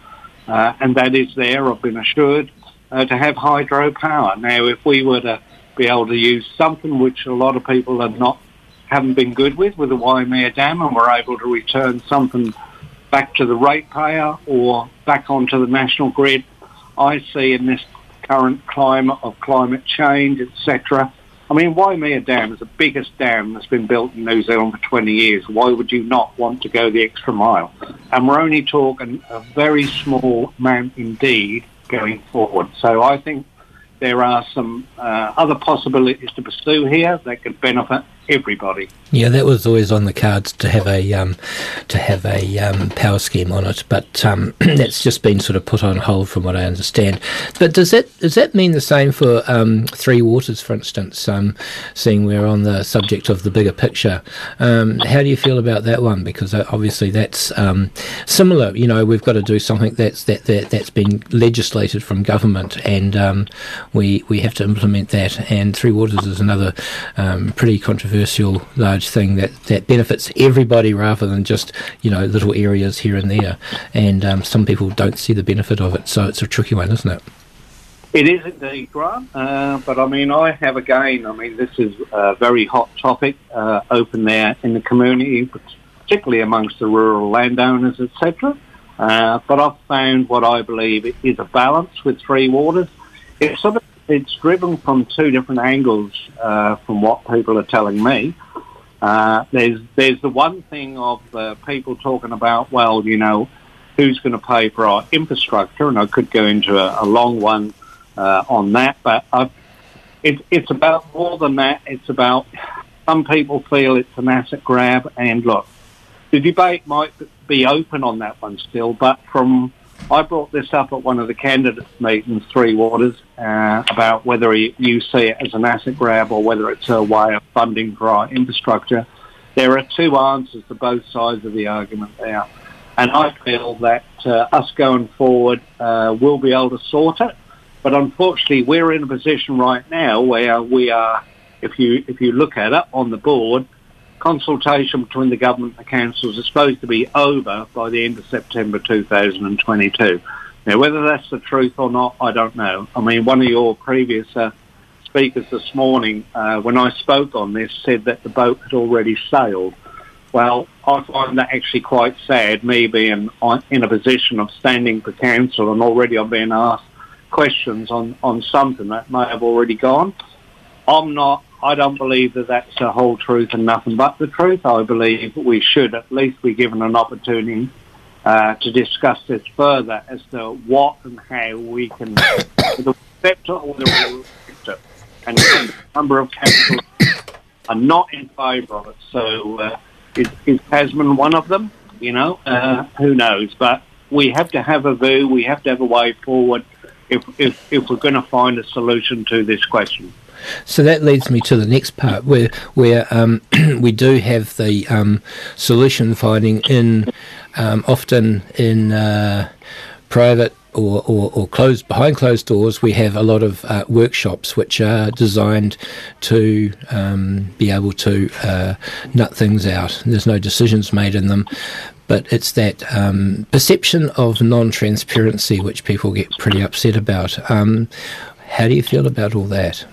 uh, and that is there, I've been assured, uh, to have hydropower. Now, if we were to be able to use something which a lot of people have not haven't been good with, with the Waimea Dam, and we're able to return something back to the ratepayer or back onto the national grid, I see in this current climate of climate change, etc., I mean, Waimea Dam is the biggest dam that's been built in New Zealand for 20 years. Why would you not want to go the extra mile? And we're only talking a very small amount indeed going forward. So I think there are some uh, other possibilities to pursue here that could benefit everybody. Yeah, that was always on the cards to have a um, to have a um, power scheme on it, but um, that's just been sort of put on hold, from what I understand. But does that does that mean the same for um, Three Waters, for instance? Um, seeing we're on the subject of the bigger picture, um, how do you feel about that one? Because uh, obviously that's similar. You know, we've got to do something that's that, that that's been legislated from government, and we we have to implement that. And Three Waters is another pretty controversial large thing that, that benefits everybody rather than just you know little areas here and there. And um, some people don't see the benefit of it, so it's a tricky one, isn't it? It is indeed, Grant. Uh, but I mean, I have again, I mean, this is a very hot topic uh, open there in the community, particularly amongst the rural landowners, etc. Uh, but I've found what I believe is a balance with Three Waters. It's sort of it's driven from two different angles uh, from what people are telling me. Uh, there's there's the one thing of uh, people talking about, well, you know, who's going to pay for our infrastructure, and I could go into a, a long one uh, on that, but it, it's about more than that. It's about some people feel it's an asset grab, and look, the debate might be open on that one still, but from I brought this up at one of the candidates' meetings, Three Waters, uh, about whether you see it as an asset grab or whether it's a way of funding for our infrastructure. There are two answers to both sides of the argument there. And I feel that uh, us going forward uh, will be able to sort it. But unfortunately, we're in a position right now where we are, if you if you look at it on the board, consultation between the government and the councils is supposed to be over by the end of September 2022. Now, whether that's the truth or not, I don't know. I mean, one of your previous uh, speakers this morning, uh, when I spoke on this, said that the boat had already sailed. Well, I find that actually quite sad, me being in a position of standing for council and already I've been asked questions on, on something that may have already gone. I'm not I don't believe that that's the whole truth and nothing but the truth. I believe we should at least be given an opportunity uh, to discuss this further as to what and how we can accept or reject it. And a number of councils are not in favour of it. So uh, is, is Tasman one of them? You know, uh, who knows? But we have to have a view. We have to have a way forward if if, if we're going to find a solution to this question. So that leads me to the next part, where where um, we do have the um, solution finding in um, often in uh, private or, or, or closed behind closed doors. We have a lot of uh, workshops which are designed to um, be able to uh, nut things out. There's no decisions made in them. But it's that um, perception of non-transparency which people get pretty upset about. Um, how do you feel about all that?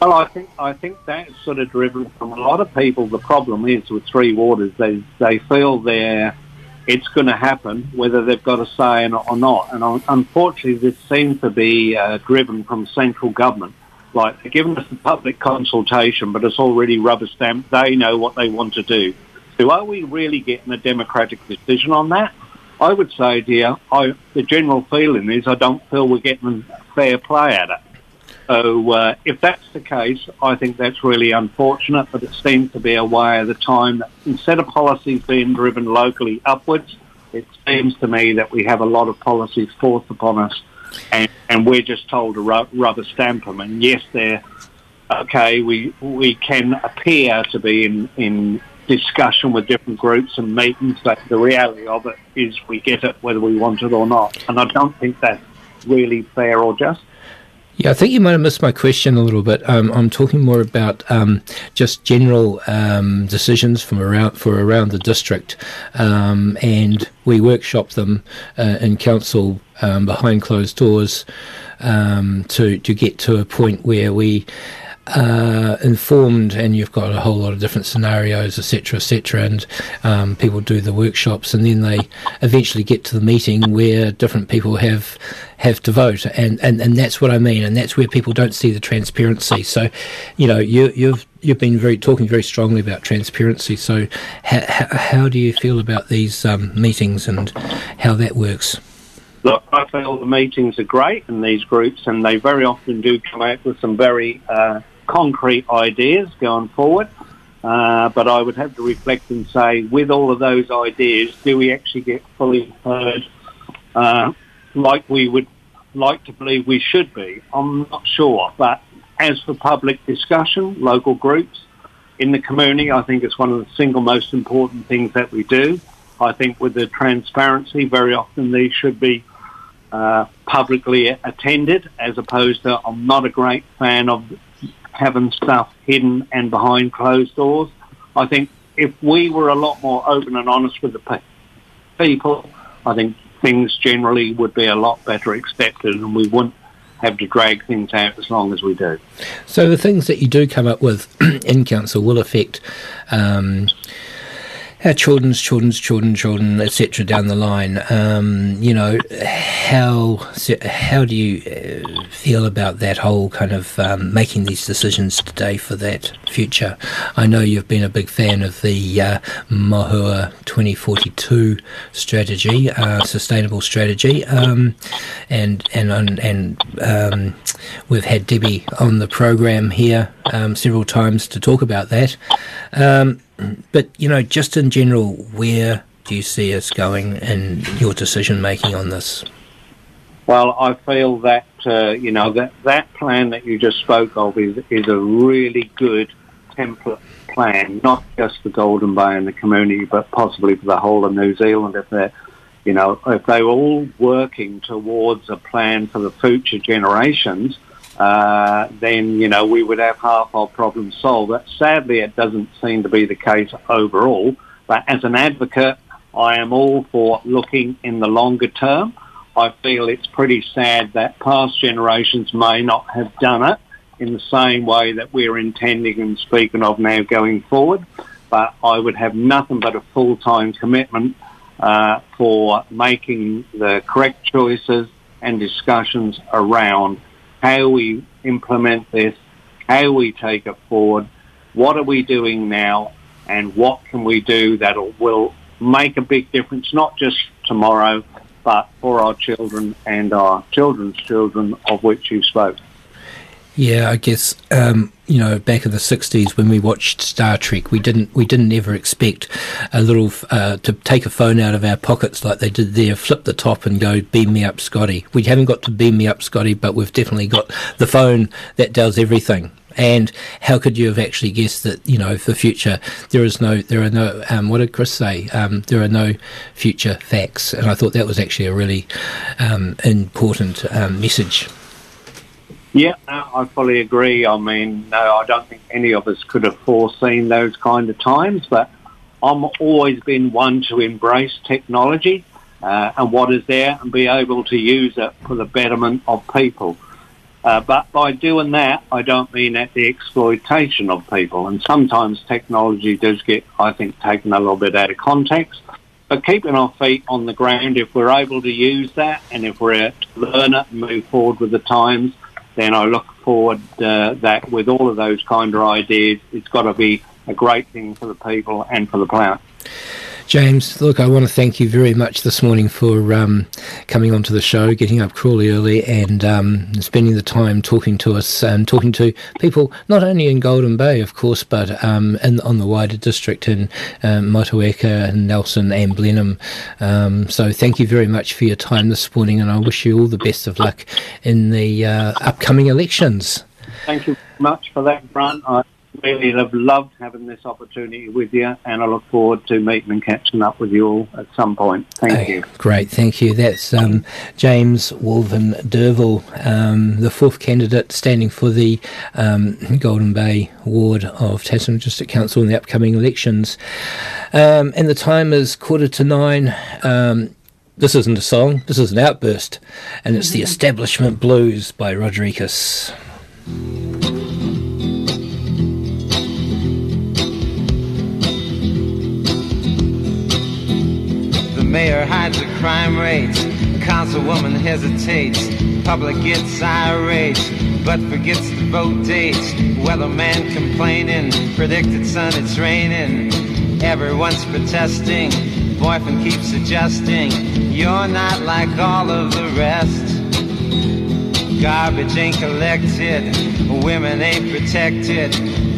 Well, I think I think that's sort of driven from a lot of people. The problem is with Three Waters, they they feel they're it's going to happen whether they've got a say or not. And un- unfortunately, this seems to be uh, driven from central government. Like they're giving us the public consultation, but it's already rubber stamped. They know what they want to do. So are we really getting a democratic decision on that? I would say, dear, I, the general feeling is I don't feel we're getting fair play at it. So uh, if that's the case, I think that's really unfortunate, but it seems to be a way of the time that instead of policies being driven locally upwards, it seems to me that we have a lot of policies forced upon us and, and we're just told to ru- rubber stamp them. And yes, they're okay, we, we can appear to be in, in discussion with different groups and meetings, but the reality of it is we get it whether we want it or not. And I don't think that's really fair or just. Yeah, I think you might have missed my question a little bit. Um, I'm talking more about um, just general um, decisions from around for around the district, um, and we workshop them uh, in council um, behind closed doors um, to to get to a point where we uh, informed, and you've got a whole lot of different scenarios, etc., etc., and um, people do the workshops, and then they eventually get to the meeting where different people have have to vote, and, and, and that's what I mean, and that's where people don't see the transparency. So, you know, you, you've you've been very talking very strongly about transparency. So, how, how do you feel about these um, meetings and how that works? Look, I feel the meetings are great in these groups, and they very often do come out with some very uh, concrete ideas going forward. Uh, but I would have to reflect and say, with all of those ideas, do we actually get fully heard uh, like we would like to believe we should be? I'm not sure. But as for public discussion, local groups in the community, I think it's one of the single most important things that we do. I think with the transparency, very often these should be uh, publicly attended as opposed to I'm not a great fan of having stuff hidden and behind closed doors. I think if we were a lot more open and honest with the pe- people, I think things generally would be a lot better accepted and we wouldn't have to drag things out as long as we do. So the things that you do come up with in council will affect um, our children's children's children, children, etc. Down the line, um, you know, how how do you uh, feel about that whole kind of um, making these decisions today for that future? I know you've been a big fan of the uh, Mohua 2042 strategy, uh, sustainable strategy, um, and and and um, we've had Debbie on the program here um, several times to talk about that. But you know, just in general, where do you see us going in your decision making on this? Well, I feel that uh, you know that that plan that you just spoke of is is a really good template plan, not just for Golden Bay and the community, but possibly for the whole of New Zealand. If they're, you know, if they were all working towards a plan for the future generations, uh, then you know we would have half our problems solved. But sadly, it doesn't seem to be the case overall. But as an advocate, I am all for looking in the longer term. I feel it's pretty sad that past generations may not have done it in the same way that we're intending and speaking of now going forward. But I would have nothing but a full-time commitment uh, for making the correct choices and discussions around how we implement this, how we take it forward, what are we doing now, and what can we do that will make a big difference, not just tomorrow, but for our children and our children's children, of which you spoke. Yeah, I guess um, you know back in the '60s when we watched Star Trek, we didn't we didn't ever expect a little uh, to take a phone out of our pockets like they did there, flip the top and go beam me up, Scotty. We haven't got to beam me up, Scotty, but we've definitely got the phone that does everything. And how could you have actually guessed that you know for future there is no there are no um, what did Chris say um, there are no future facts and I thought that was actually a really um, important um, message. Yeah, I fully agree. I mean, no, I don't think any of us could have foreseen those kind of times, but I'm always been one to embrace technology uh, and what is there and be able to use it for the betterment of people. Uh, but by doing that, I don't mean at the exploitation of people. And sometimes technology does get, I think, taken a little bit out of context. But keeping our feet on the ground, if we're able to use that and if we're to learn it and move forward with the times, then I look forward uh, that with all of those kind of ideas, it's got to be a great thing for the people and for the planet. James, look, I want to thank you very much this morning for um, coming onto the show, getting up cruelly early, and um, spending the time talking to us and talking to people not only in Golden Bay, of course, but um, in, on the wider district in um, Motueka, and Nelson, and Blenheim. Um, so, thank you very much for your time this morning, and I wish you all the best of luck in the uh, upcoming elections. Thank you very much for that, Grant. I really have loved having this opportunity with you, and I look forward to meeting and catching up with you all at some point. Thank Okay, you. Great, thank you. That's um, James Wolven Derville, um, the fourth candidate standing for the um, Golden Bay ward of Tasman District Council in the upcoming elections. Um, and the time is quarter to nine. Um, this isn't a song, this is an outburst, and it's the Establishment Blues by Rodriguez. Mayor hides the crime rates. Councilwoman hesitates. Public gets irate, but forgets the vote date. Weatherman complaining. Predicted sun, it's raining. Everyone's protesting. Boyfriend keeps adjusting. You're not like all of the rest. Garbage ain't collected, women ain't protected,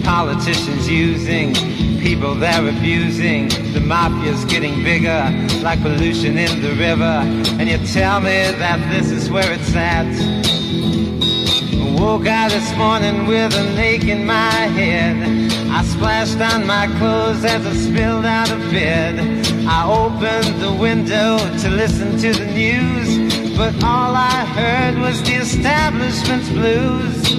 politicians using people they're abusing. The mafia's getting bigger, like pollution in the river. And you tell me that this is where it's at. Woke out this morning with an ache in my head. I splashed on my clothes as I spilled out of bed. I opened the window to listen to the news, but all I heard was the establishment's blues.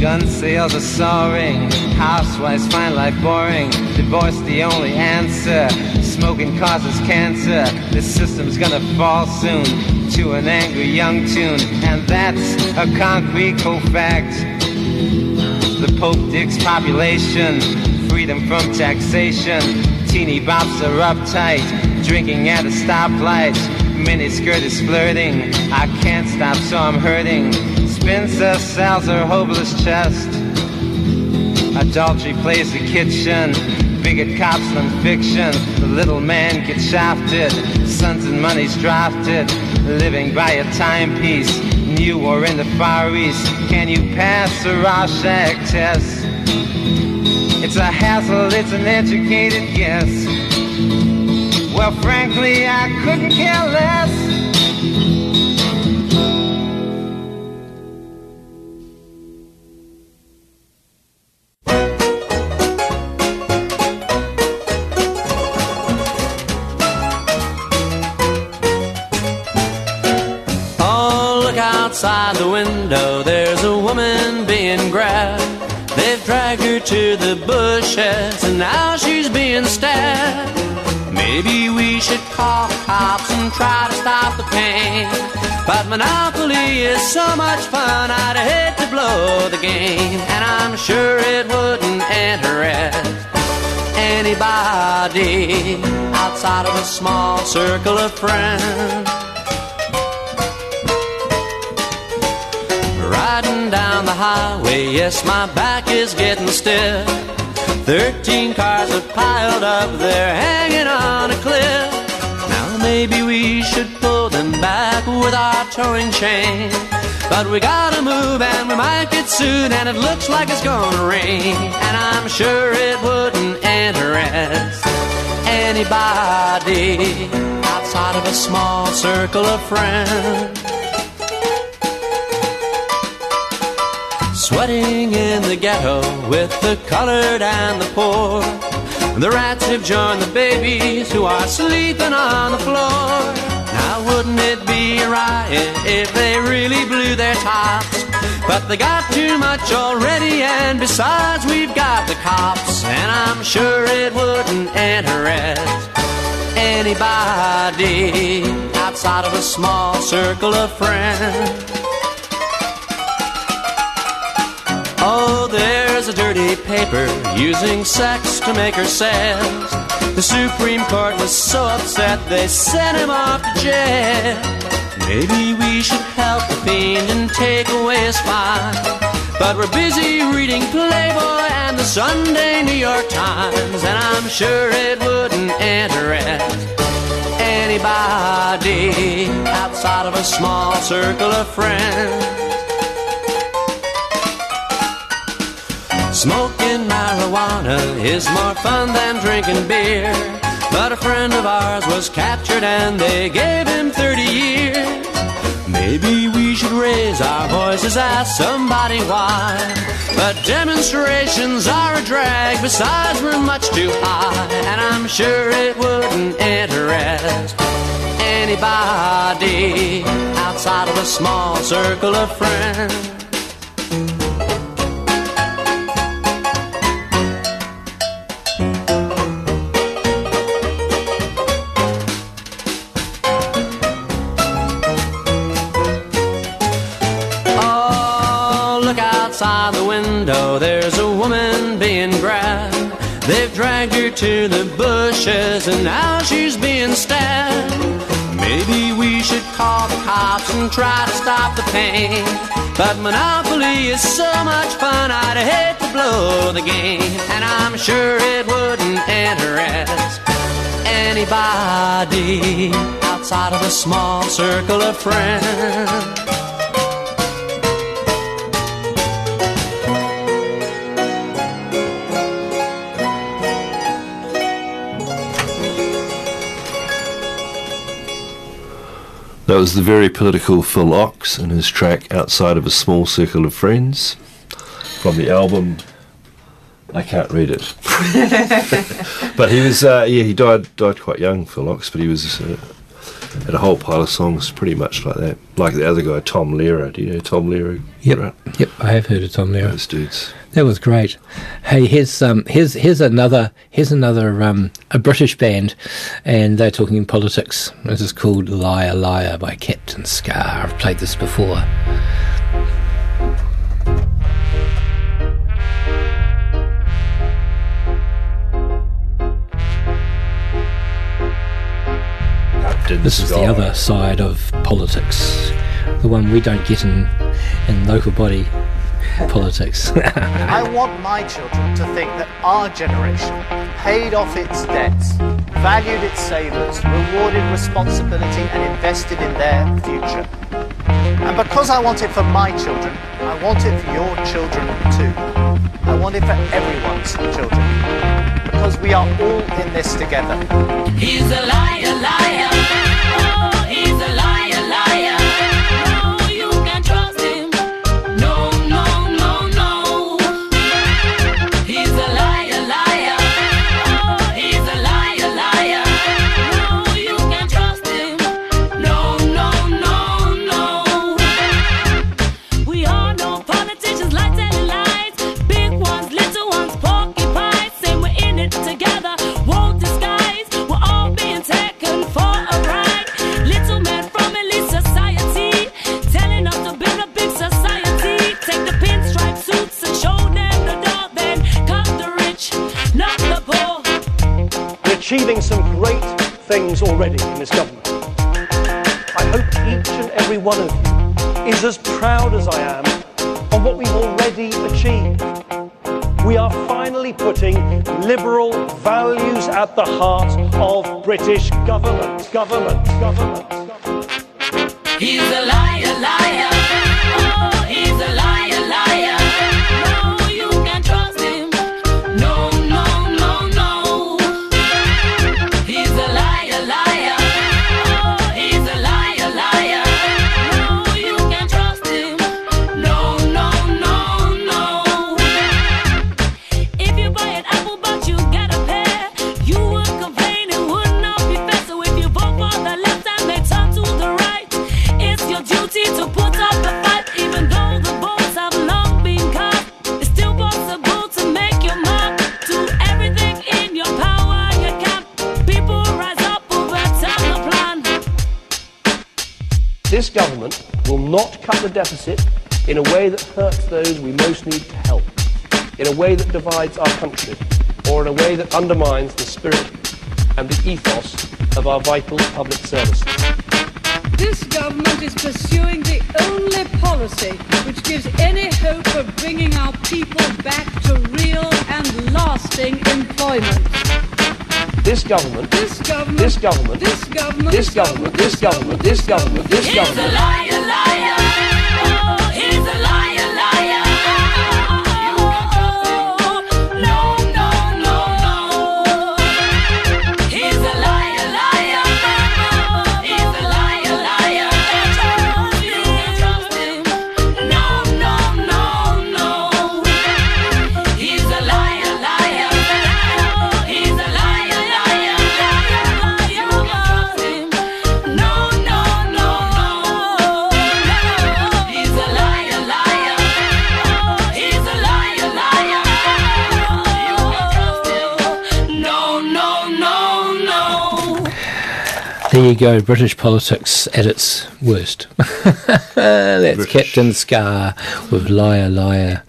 Gun sales are soaring, housewives find life boring, divorce the only answer. Smoking causes cancer. This system's gonna fall soon to an angry young tune, and that's a concrete cold fact. The Pope digs population, freedom from taxation. Teeny bops are uptight, drinking at a stoplight. Miniskirt is flirting, I can't stop so I'm hurting. Spencer sells her hopeless chest. Adultery plays the kitchen, bigot cops than fiction. The little man gets shafted, sons and money's drafted. Living by a timepiece, new or in the Far East. Can you pass the Rorschach test? It's a hassle, it's an educated guess. Well, frankly, I couldn't care less. Oh, look outside the window, there's a woman being grabbed. They've dragged her to the bushes, and now she's being stabbed. Maybe we should call the cops and try to stop the pain. But Monopoly is so much fun, I'd hate to blow the game. And I'm sure it wouldn't interest anybody outside of a small circle of friends. Riding down the highway, yes, my back is getting stiff. Thirteen cars are piled up there, hanging on a cliff. Now maybe we should pull them back with our towing chain. But we gotta move and we might get sued, and it looks like it's gonna rain. And I'm sure it wouldn't interest anybody outside of a small circle of friends. Sweating in the ghetto with the colored and the poor. The rats have joined the babies who are sleeping on the floor. Now wouldn't it be a riot if they really blew their tops? But they got too much already, and besides, we've got the cops. And I'm sure it wouldn't interest anybody outside of a small circle of friends. There's a dirty paper using sex to make her sales. The Supreme Court was so upset they sent him off to jail. Maybe we should help the fiend and take away his fine. But we're busy reading Playboy and the Sunday New York Times, and I'm sure it wouldn't interest anybody outside of a small circle of friends. Smoking marijuana is more fun than drinking beer. But a friend of ours was captured and they gave him 30 years. Maybe we should raise our voices, ask somebody why. But demonstrations are a drag, besides, we're much too high. And I'm sure it wouldn't interest anybody outside of a small circle of friends. Her to the bushes and now she's being stabbed. Maybe we should call the cops and try to stop the pain. But Monopoly is so much fun, I'd hate to blow the game. And I'm sure it wouldn't interest anybody outside of a small circle of friends. That was the very political Phil Ochs and his track Outside of a Small Circle of Friends from the album. I can't read it. but he was, uh, yeah, he died died quite young, Phil Ochs, but he was uh, had a whole pile of songs pretty much like that. Like the other guy, Tom Lehrer. Do you know Tom Lehrer? Yep, yep, I have heard of Tom Lehrer. Those dudes. That was great. Hey, here's um, here's here's another here's another um, a British band, and they're talking politics. This is called "Liar Liar" by Captain Ska. I've played this before. This is the other side of politics, the one we don't get in in local body politics. I want my children to think that our generation paid off its debts, valued its savers, rewarded responsibility, and invested in their future. And because I want it for my children, I want it for your children too. I want it for everyone's children. Because we are all in this together. He's a liar, liar. British government, government, government. Way that divides our country, or in a way that undermines the spirit and the ethos of our vital public services. This government is pursuing the only policy which gives any hope of bringing our people back to real and lasting employment. This government, This government, this government, this government, this government, this government, this government, this government. There you go, British politics at its worst. That's Captain Ska with Liar Liar.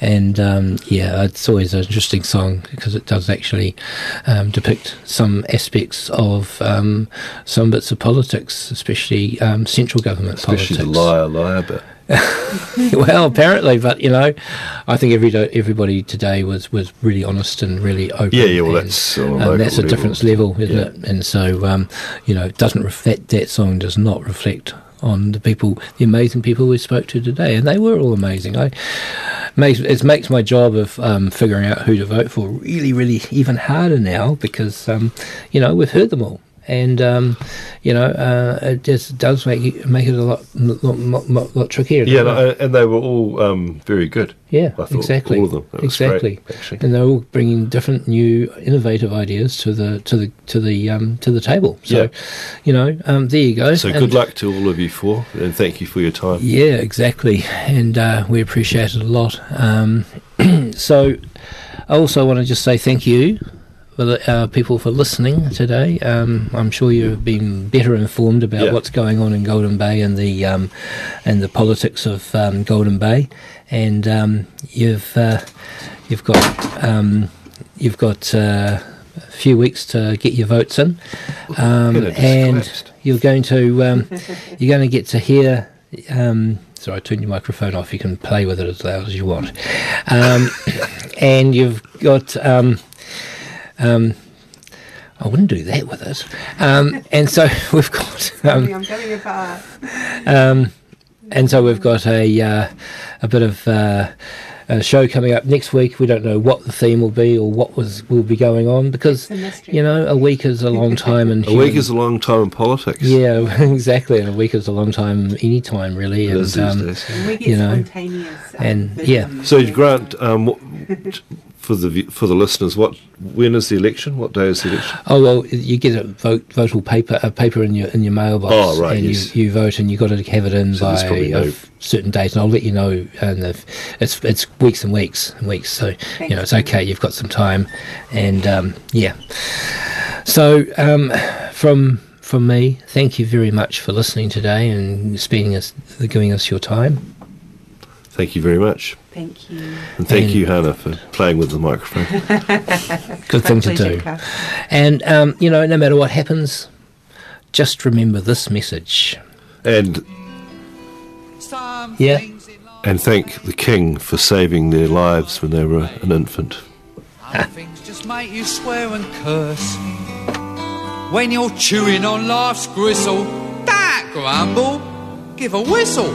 And um, yeah, it's always an interesting song because it does actually um, depict some aspects of um, some bits of politics, especially um, central government Especially politics. the liar, liar bit. well, apparently, but you know, I think every everybody today was, was really honest and really open. Yeah, yeah, well, and, that's and that's a level. difference level, isn't Yeah. it? And so, um, you know, it doesn't reflect that song does not reflect on the people, the amazing people we spoke to today, and they were all amazing. I makes it makes my job of um, figuring out who to vote for really, really even harder now because um, you know we've heard them all. And um, you know, uh, it just does make it, make it a lot, lot, lot, lot, trickier. Yeah, no, and they were all um, very good. Yeah, I thought exactly. All of them. That exactly. Great, actually. And they're all bringing different, new, innovative ideas to the to the to the um, to the table. So, Yeah. you know, um, there you go. So And- good luck to all of you four, and thank you for your time. Yeah, exactly, and uh, we appreciate it a lot. Um, so, I also want to just say thank you for the, uh, people for listening today. Um, I'm sure you've been better informed about Yeah. what's going on in Golden Bay and the um, and the politics of um, Golden Bay, and um, you've uh, you've got um, you've got. Uh, a few weeks to get your votes in, um, and you're going to um, you're going to get to hear. Um, sorry, I turned your microphone off. You can play with it as loud as you want, um, and you've got. Um, um, I wouldn't do that with it. Um, and so we've got. Um, I'm going apart. um, and so we've got a uh, a bit of uh, a show coming up next week. We don't know what the theme will be or what was will be going on because you know a week is a long time in A week is a long time in politics. yeah exactly and a week is a long time any time really It and is these um, days. And we get you know spontaneous. um, and yeah So, Grant, um, what, for the for the listeners, what when is the election? What day is the election? Oh well, you get a vote votal paper a paper in your in your mailbox. Oh, right, And yes. you, you vote, and you have got to have it in So by a no- certain date, and I'll let you know. And if it's it's weeks and weeks and weeks, so Thank you know it's okay. You've got some time, and um, yeah. So um, from from me, thank you very much for listening today and spending us giving us your time. Thank you very much, Thank you. and thank And- you, Hannah, for playing with the microphone. Good thing to do. Cuff. And um, you know, no matter what happens, just remember this message. and Yeah. and thank the king for saving their lives when they were an infant. Things just make you swear and curse. When you're chewing on life's gristle, that grumble, give a whistle.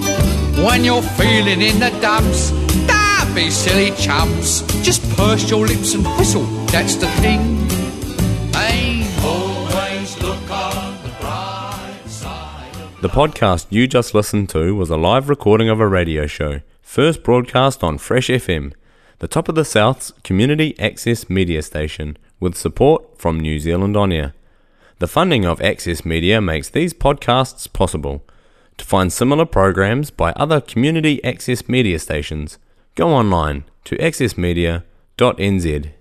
When you're feeling in the dumps, don't be silly chumps. Just purse your lips and whistle, that's the thing. Hey, always look on the bright side. The podcast you just listened to was a live recording of a radio show, first broadcast on Fresh FM, the top of the South's community access media station, with support from New Zealand On Air. The funding of Access Media makes these podcasts possible. To find similar programs by other community access media stations, go online to accessmedia.nz.